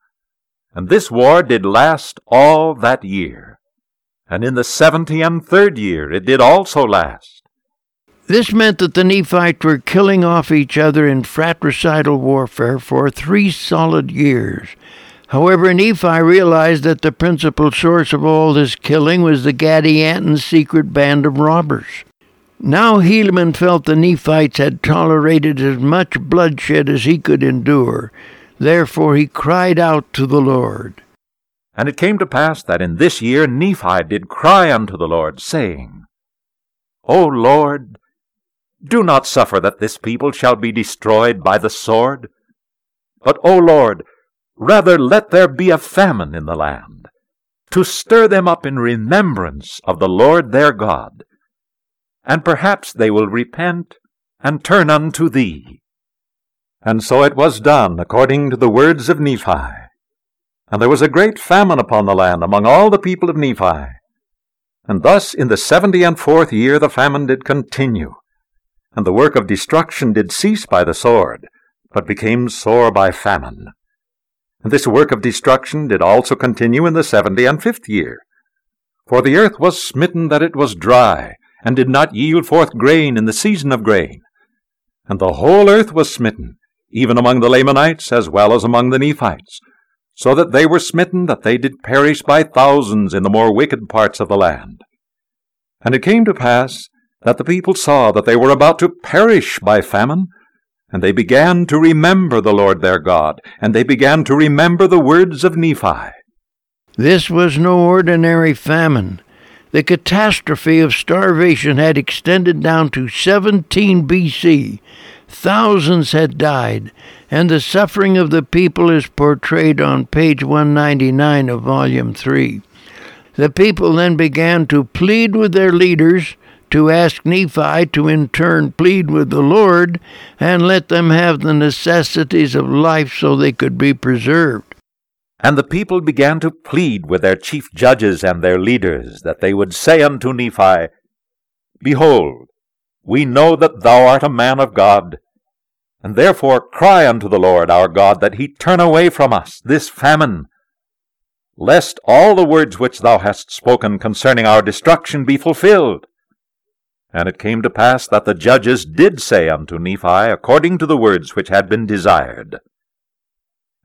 And this war did last all that year. And in the seventy and third year it did also last. This meant that the Nephites were killing off each other in fratricidal warfare for three solid years. However, Nephi realized that the principal source of all this killing was the Gadianton secret band of robbers. Now Helaman felt the Nephites had tolerated as much bloodshed as he could endure. Therefore he cried out to the Lord. And it came to pass that in this year Nephi did cry unto the Lord, saying, O Lord, do not suffer that this people shall be destroyed by the sword. But, O Lord, rather let there be a famine in the land, to stir them up in remembrance of the Lord their God and perhaps they will repent and turn unto thee. And so it was done according to the words of Nephi. And there was a great famine upon the land among all the people of Nephi. And thus in the seventy and fourth year the famine did continue, and the work of destruction did cease by the sword, but became sore by famine. And this work of destruction did also continue in the seventy and fifth year. For the earth was smitten that it was dry, and did not yield forth grain in the season of grain. And the whole earth was smitten, even among the Lamanites as well as among the Nephites, so that they were smitten that they did perish by thousands in the more wicked parts of the land. And it came to pass that the people saw that they were about to perish by famine, and they began to remember the Lord their God, and they began to remember the words of Nephi. This was no ordinary famine. The catastrophe of starvation had extended down to 17 BC. Thousands had died, and the suffering of the people is portrayed on page 199 of Volume 3. The people then began to plead with their leaders to ask Nephi to in turn plead with the Lord and let them have the necessities of life so they could be preserved. And the people began to plead with their chief judges and their leaders, that they would say unto Nephi, Behold, we know that thou art a man of God, and therefore cry unto the Lord our God that he turn away from us this famine, lest all the words which thou hast spoken concerning our destruction be fulfilled. And it came to pass that the judges did say unto Nephi according to the words which had been desired.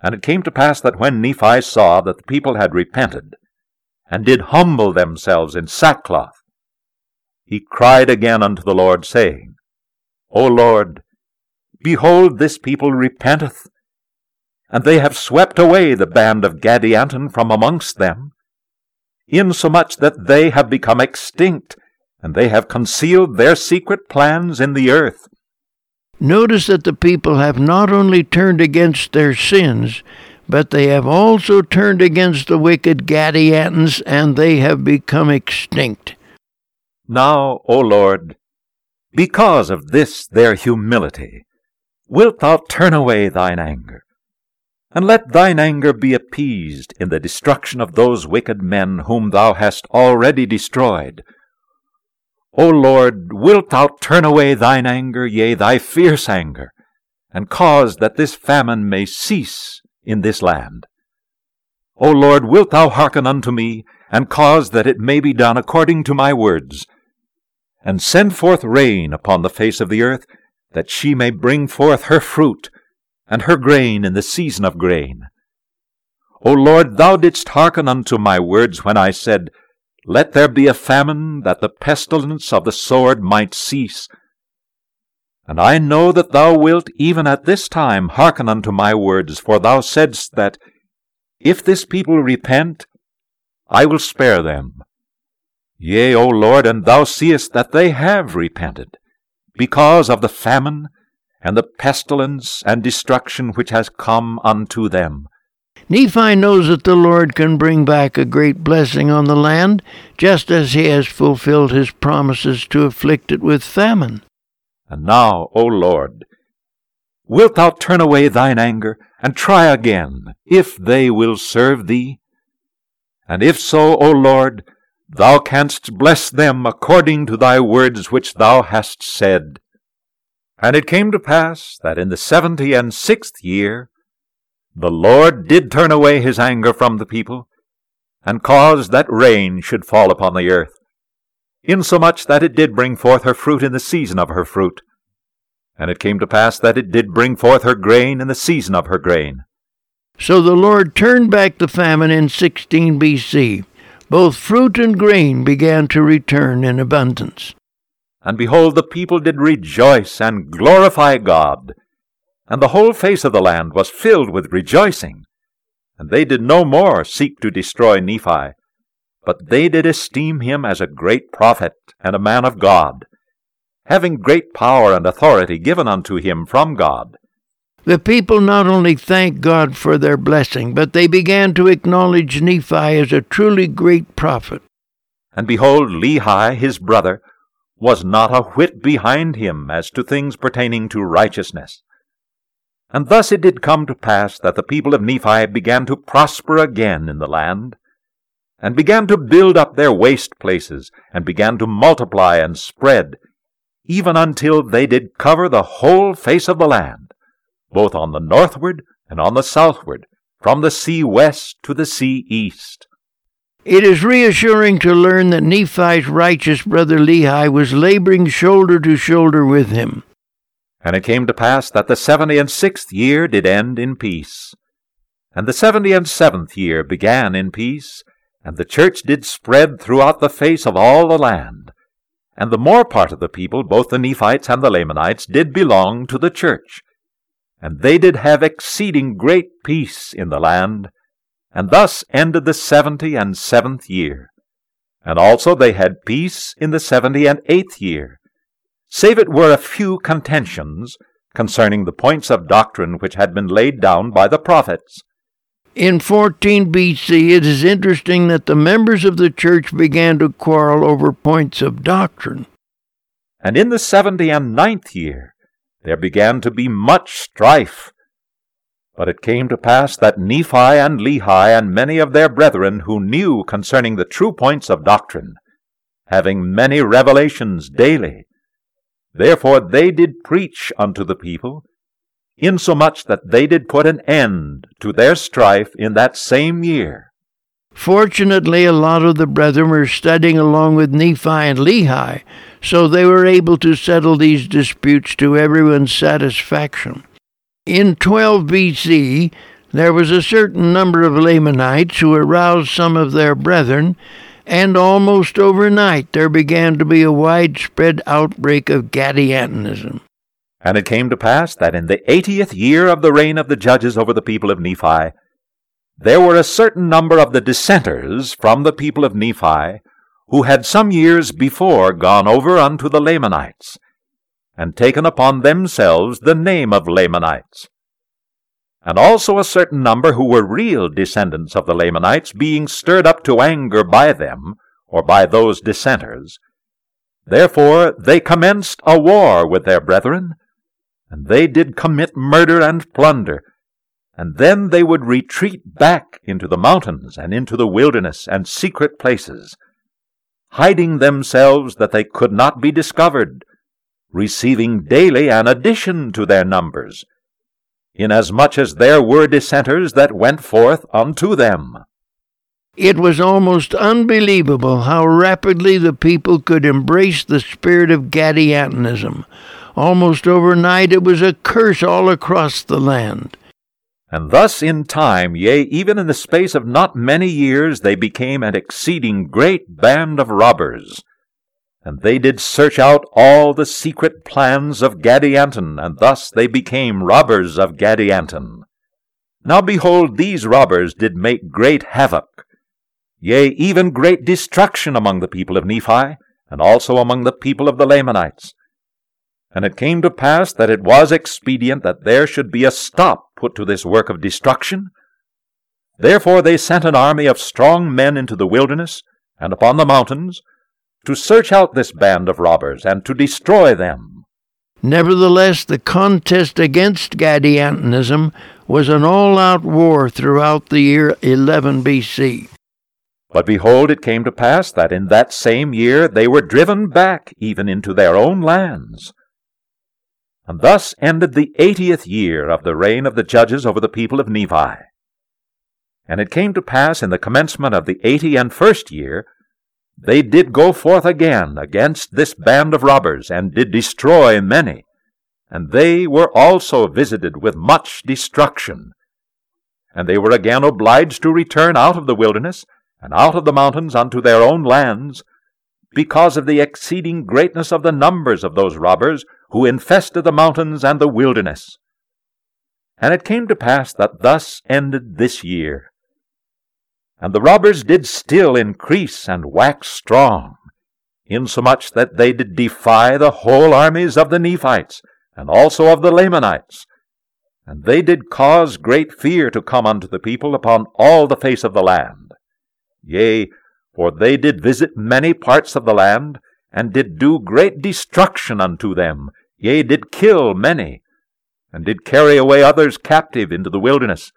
And it came to pass that when Nephi saw that the people had repented, and did humble themselves in sackcloth, he cried again unto the Lord, saying, O Lord, behold, this people repenteth, and they have swept away the band of Gadianton from amongst them, insomuch that they have become extinct, and they have concealed their secret plans in the earth. Notice that the people have not only turned against their sins, but they have also turned against the wicked Gadiantons, and they have become extinct. Now, O Lord, because of this their humility, wilt thou turn away thine anger, and let thine anger be appeased in the destruction of those wicked men whom thou hast already destroyed, O Lord, wilt thou turn away thine anger, yea, thy fierce anger, and cause that this famine may cease in this land? O Lord, wilt thou hearken unto me, and cause that it may be done according to my words, and send forth rain upon the face of the earth, that she may bring forth her fruit, and her grain in the season of grain. O Lord, thou didst hearken unto my words when I said, let there be a famine, that the pestilence of the sword might cease. And I know that thou wilt even at this time hearken unto my words, for thou saidst that, If this people repent, I will spare them. Yea, O Lord, and thou seest that they have repented, because of the famine and the pestilence and destruction which has come unto them. Nephi knows that the Lord can bring back a great blessing on the land, just as he has fulfilled his promises to afflict it with famine. And now, O Lord, wilt thou turn away thine anger, and try again, if they will serve thee? And if so, O Lord, thou canst bless them according to thy words which thou hast said. And it came to pass that in the seventy and sixth year the Lord did turn away his anger from the people, and caused that rain should fall upon the earth. insomuch that it did bring forth her fruit in the season of her fruit. And it came to pass that it did bring forth her grain in the season of her grain. So the Lord turned back the famine in 16 BC. Both fruit and grain began to return in abundance. And behold, the people did rejoice and glorify God, and the whole face of the land was filled with rejoicing. And they did no more seek to destroy Nephi, but they did esteem him as a great prophet and a man of God, having great power and authority given unto him from God. The people not only thanked God for their blessing, but they began to acknowledge Nephi as a truly great prophet. And behold, Lehi, his brother, was not a whit behind him as to things pertaining to righteousness. And thus it did come to pass that the people of Nephi began to prosper again in the land, and began to build up their waste places, and began to multiply and spread, even until they did cover the whole face of the land both on the northward and on the southward, from the sea west to the sea east. It is reassuring to learn that Nephi's righteous brother Lehi was laboring shoulder to shoulder with him. And it came to pass that the seventy and sixth year did end in peace. And the seventy and seventh year began in peace, and the church did spread throughout the face of all the land. And the more part of the people, both the Nephites and the Lamanites, did belong to the church and they did have exceeding great peace in the land, and thus ended the seventy and seventh year. And also they had peace in the seventy and eighth year, save it were a few contentions concerning the points of doctrine which had been laid down by the prophets. In 14 BC, it is interesting that the members of the church began to quarrel over points of doctrine. And in the seventy and ninth year, there began to be much strife. But it came to pass that Nephi and Lehi and many of their brethren who knew concerning the true points of doctrine, having many revelations daily, therefore they did preach unto the people, insomuch that they did put an end to their strife in that same year. Fortunately, a lot of the brethren were studying along with Nephi and Lehi, so they were able to settle these disputes to everyone's satisfaction. In 12 BC, there was a certain number of Lamanites who aroused some of their brethren, and almost overnight there began to be a widespread outbreak of Gadiantonism. And it came to pass that in the eightieth year of the reign of the judges over the people of Nephi, there were a certain number of the dissenters from the people of Nephi who had some years before gone over unto the Lamanites, and taken upon themselves the name of Lamanites. And also a certain number who were real descendants of the Lamanites, being stirred up to anger by them, or by those dissenters. Therefore they commenced a war with their brethren, and they did commit murder and plunder, and then they would retreat back into the mountains and into the wilderness and secret places, hiding themselves that they could not be discovered, receiving daily an addition to their numbers, inasmuch as there were dissenters that went forth unto them. It was almost unbelievable how rapidly the people could embrace the spirit of Gadiantonism. Almost overnight it was a curse all across the land. And thus in time, yea, even in the space of not many years, they became an exceeding great band of robbers. And they did search out all the secret plans of Gadianton, and thus they became robbers of Gadianton. Now behold, these robbers did make great havoc, yea, even great destruction among the people of Nephi, and also among the people of the Lamanites. And it came to pass that it was expedient that there should be a stop put to this work of destruction. Therefore they sent an army of strong men into the wilderness and upon the mountains to search out this band of robbers and to destroy them. Nevertheless, the contest against Gadiantonism was an all out war throughout the year 11 BC. But behold, it came to pass that in that same year they were driven back even into their own lands and thus ended the eightieth year of the reign of the judges over the people of Nephi. And it came to pass in the commencement of the eighty and first year they did go forth again against this band of robbers, and did destroy many. And they were also visited with much destruction. And they were again obliged to return out of the wilderness, and out of the mountains unto their own lands, because of the exceeding greatness of the numbers of those robbers who infested the mountains and the wilderness. And it came to pass that thus ended this year. And the robbers did still increase and wax strong, insomuch that they did defy the whole armies of the Nephites, and also of the Lamanites. And they did cause great fear to come unto the people upon all the face of the land. Yea, for they did visit many parts of the land, and did do great destruction unto them, yea, did kill many, and did carry away others captive into the wilderness,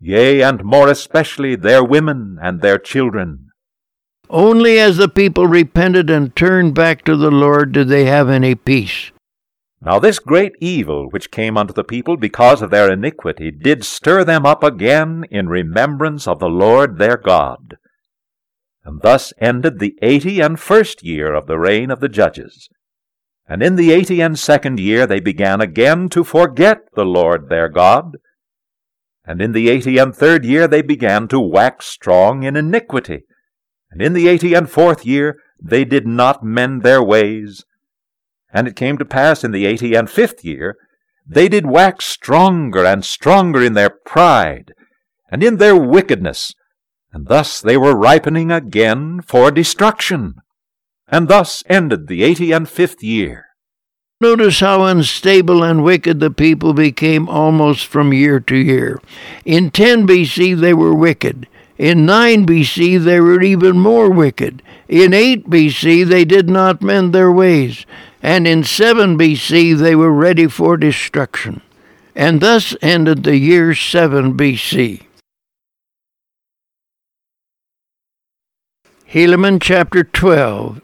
yea, and more especially their women and their children. Only as the people repented and turned back to the Lord did they have any peace. Now this great evil which came unto the people because of their iniquity did stir them up again in remembrance of the Lord their God. And thus ended the eighty and first year of the reign of the judges. And in the eighty and second year they began again to forget the Lord their God. And in the eighty and third year they began to wax strong in iniquity. And in the eighty and fourth year they did not mend their ways. And it came to pass in the eighty and fifth year they did wax stronger and stronger in their pride and in their wickedness, and thus they were ripening again for destruction. And thus ended the eighty and fifth year. Notice how unstable and wicked the people became almost from year to year. In 10 BC, they were wicked. In 9 BC, they were even more wicked. In 8 BC, they did not mend their ways. And in 7 BC, they were ready for destruction. And thus ended the year 7 BC. Helaman chapter 12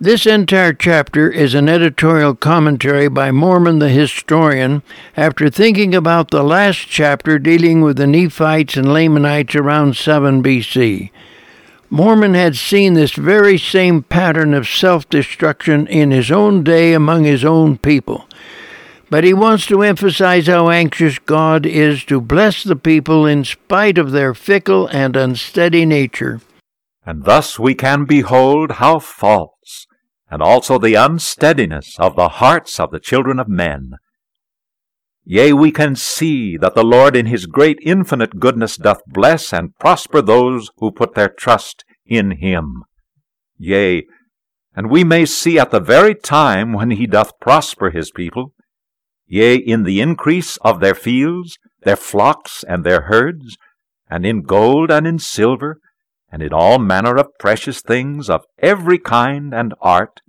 this entire chapter is an editorial commentary by Mormon the historian after thinking about the last chapter dealing with the Nephites and Lamanites around 7 BC. Mormon had seen this very same pattern of self destruction in his own day among his own people. But he wants to emphasize how anxious God is to bless the people in spite of their fickle and unsteady nature. And thus we can behold how false and also the unsteadiness of the hearts of the children of men. Yea, we can see that the Lord in his great infinite goodness doth bless and prosper those who put their trust in him. Yea, and we may see at the very time when he doth prosper his people, yea, in the increase of their fields, their flocks, and their herds, and in gold and in silver, and in all manner of precious things of every kind and art,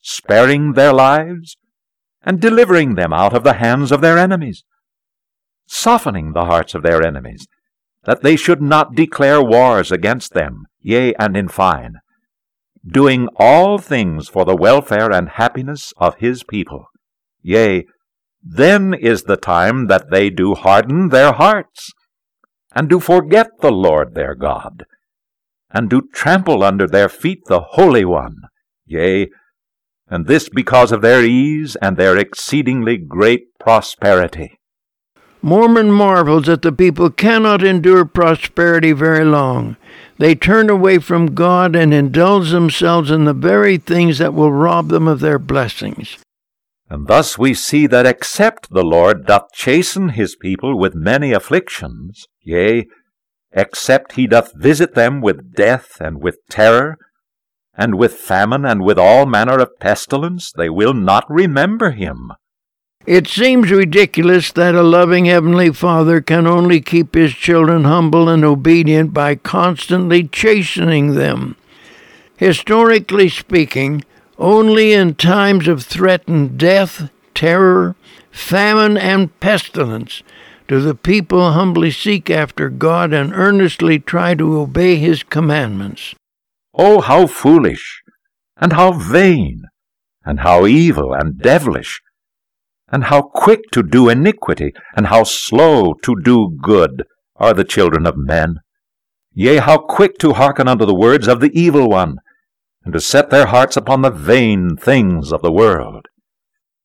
sparing their lives, and delivering them out of the hands of their enemies, softening the hearts of their enemies, that they should not declare wars against them, yea, and in fine, doing all things for the welfare and happiness of his people. Yea, then is the time that they do harden their hearts, and do forget the Lord their God, and do trample under their feet the Holy One, yea, and this because of their ease and their exceedingly great prosperity. Mormon marvels that the people cannot endure prosperity very long. They turn away from God and indulge themselves in the very things that will rob them of their blessings. And thus we see that except the Lord doth chasten his people with many afflictions, yea, except he doth visit them with death and with terror, and with famine and with all manner of pestilence, they will not remember him. It seems ridiculous that a loving Heavenly Father can only keep His children humble and obedient by constantly chastening them. Historically speaking, only in times of threatened death, terror, famine, and pestilence do the people humbly seek after God and earnestly try to obey His commandments. Oh, how foolish, and how vain, and how evil and devilish, and how quick to do iniquity, and how slow to do good are the children of men. Yea, how quick to hearken unto the words of the evil one, and to set their hearts upon the vain things of the world.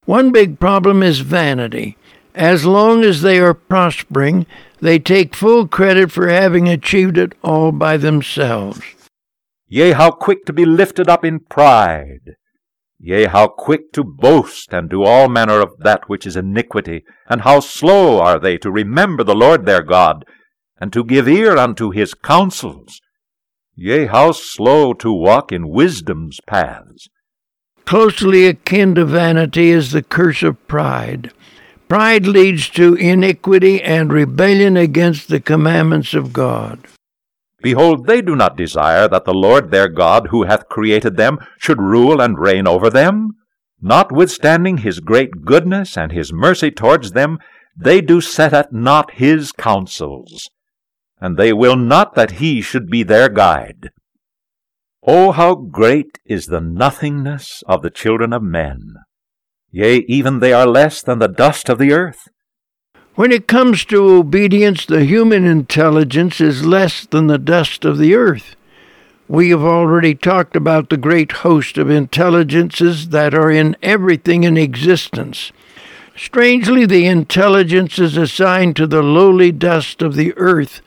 One big problem is vanity. As long as they are prospering, they take full credit for having achieved it all by themselves. Yea, how quick to be lifted up in pride! Yea, how quick to boast and do all manner of that which is iniquity, and how slow are they to remember the Lord their God, and to give ear unto his counsels. Yea, how slow to walk in wisdom's paths. Closely akin to vanity is the curse of pride. Pride leads to iniquity and rebellion against the commandments of God. Behold, they do not desire that the Lord their God, who hath created them, should rule and reign over them. Notwithstanding his great goodness and his mercy towards them, they do set at naught his counsels, and they will not that he should be their guide. O how great is the nothingness of the children of men! Yea, even they are less than the dust of the earth. When it comes to obedience, the human intelligence is less than the dust of the earth. We have already talked about the great host of intelligences that are in everything in existence. Strangely, the intelligences assigned to the lowly dust of the earth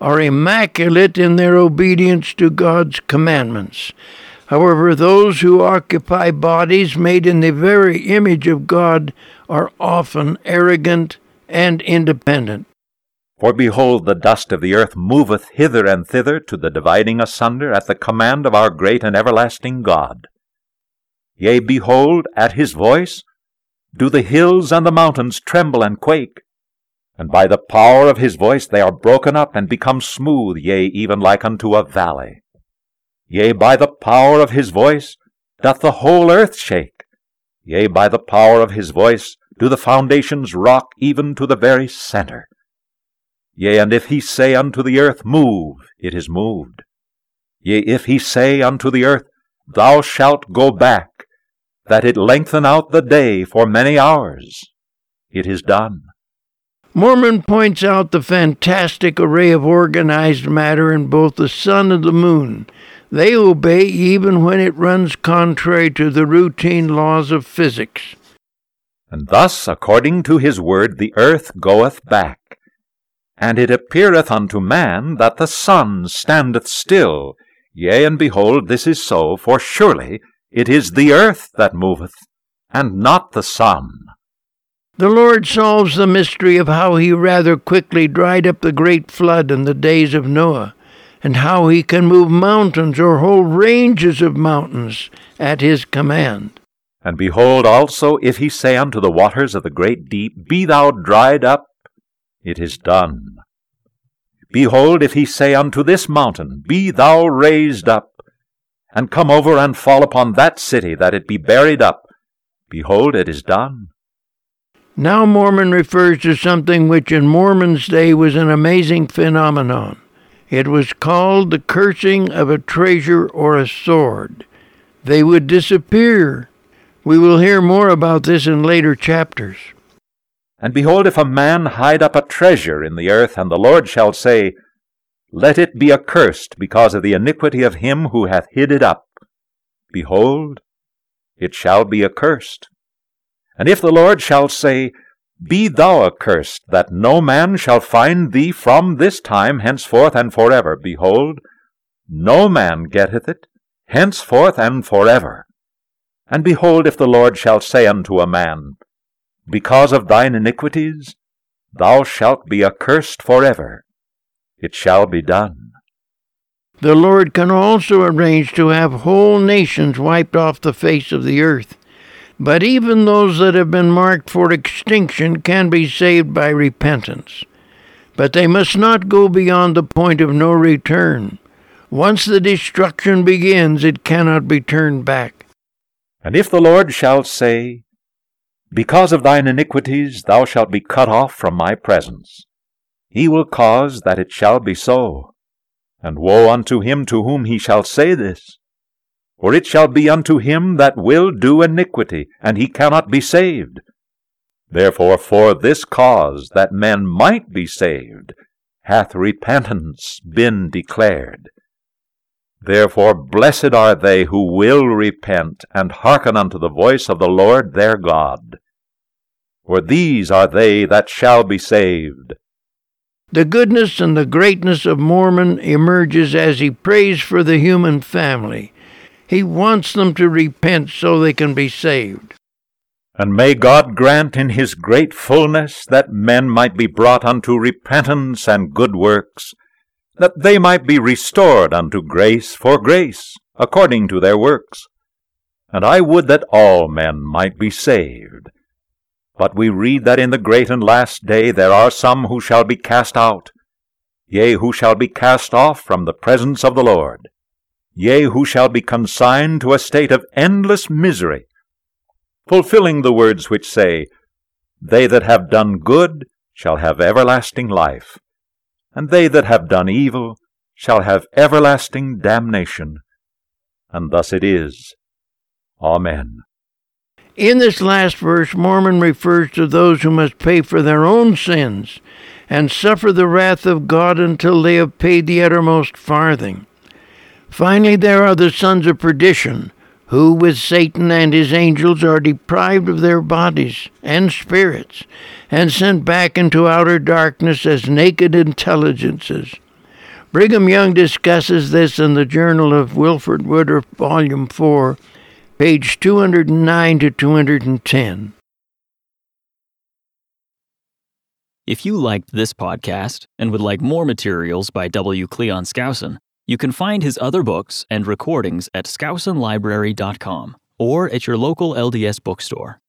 are immaculate in their obedience to God's commandments. However, those who occupy bodies made in the very image of God are often arrogant and independent. For behold, the dust of the earth moveth hither and thither to the dividing asunder at the command of our great and everlasting God. Yea, behold, at his voice do the hills and the mountains tremble and quake, and by the power of his voice they are broken up and become smooth, yea, even like unto a valley. Yea, by the power of his voice doth the whole earth shake. Yea, by the power of his voice do the foundations rock even to the very center. Yea, and if he say unto the earth, Move, it is moved. Yea, if he say unto the earth, Thou shalt go back, that it lengthen out the day for many hours, it is done. Mormon points out the fantastic array of organized matter in both the sun and the moon. They obey even when it runs contrary to the routine laws of physics. And thus, according to his word, the earth goeth back. And it appeareth unto man that the sun standeth still. Yea, and behold, this is so, for surely it is the earth that moveth, and not the sun. The Lord solves the mystery of how he rather quickly dried up the great flood in the days of Noah, and how he can move mountains or whole ranges of mountains at his command. And behold also, if he say unto the waters of the great deep, Be thou dried up, it is done. Behold, if he say unto this mountain, Be thou raised up, and come over and fall upon that city, that it be buried up, behold, it is done. Now Mormon refers to something which in Mormon's day was an amazing phenomenon. It was called the cursing of a treasure or a sword. They would disappear we will hear more about this in later chapters. And behold, if a man hide up a treasure in the earth, and the Lord shall say, Let it be accursed because of the iniquity of him who hath hid it up, behold, it shall be accursed. And if the Lord shall say, Be thou accursed, that no man shall find thee from this time henceforth and forever, behold, no man getteth it, henceforth and forever. And behold, if the Lord shall say unto a man, Because of thine iniquities, thou shalt be accursed forever, it shall be done. The Lord can also arrange to have whole nations wiped off the face of the earth. But even those that have been marked for extinction can be saved by repentance. But they must not go beyond the point of no return. Once the destruction begins, it cannot be turned back. And if the Lord shall say, Because of thine iniquities thou shalt be cut off from my presence, he will cause that it shall be so. And woe unto him to whom he shall say this! For it shall be unto him that will do iniquity, and he cannot be saved. Therefore, for this cause, that men might be saved, hath repentance been declared. Therefore blessed are they who will repent, and hearken unto the voice of the Lord their God. For these are they that shall be saved. The goodness and the greatness of Mormon emerges as he prays for the human family. He wants them to repent so they can be saved. And may God grant in his great fullness that men might be brought unto repentance and good works, that they might be restored unto grace for grace, according to their works. And I would that all men might be saved. But we read that in the great and last day there are some who shall be cast out, yea, who shall be cast off from the presence of the Lord, yea, who shall be consigned to a state of endless misery, fulfilling the words which say, They that have done good shall have everlasting life, and they that have done evil shall have everlasting damnation. And thus it is. Amen. In this last verse, Mormon refers to those who must pay for their own sins and suffer the wrath of God until they have paid the uttermost farthing. Finally, there are the sons of perdition, who, with Satan and his angels, are deprived of their bodies and spirits and sent back into outer darkness as naked intelligences. Brigham Young discusses this in the Journal of Wilford Woodruff, Volume 4 page 209 to 210. If you liked this podcast and would like more materials by W. Cleon Skousen, you can find his other books and recordings at skousenlibrary.com or at your local LDS bookstore.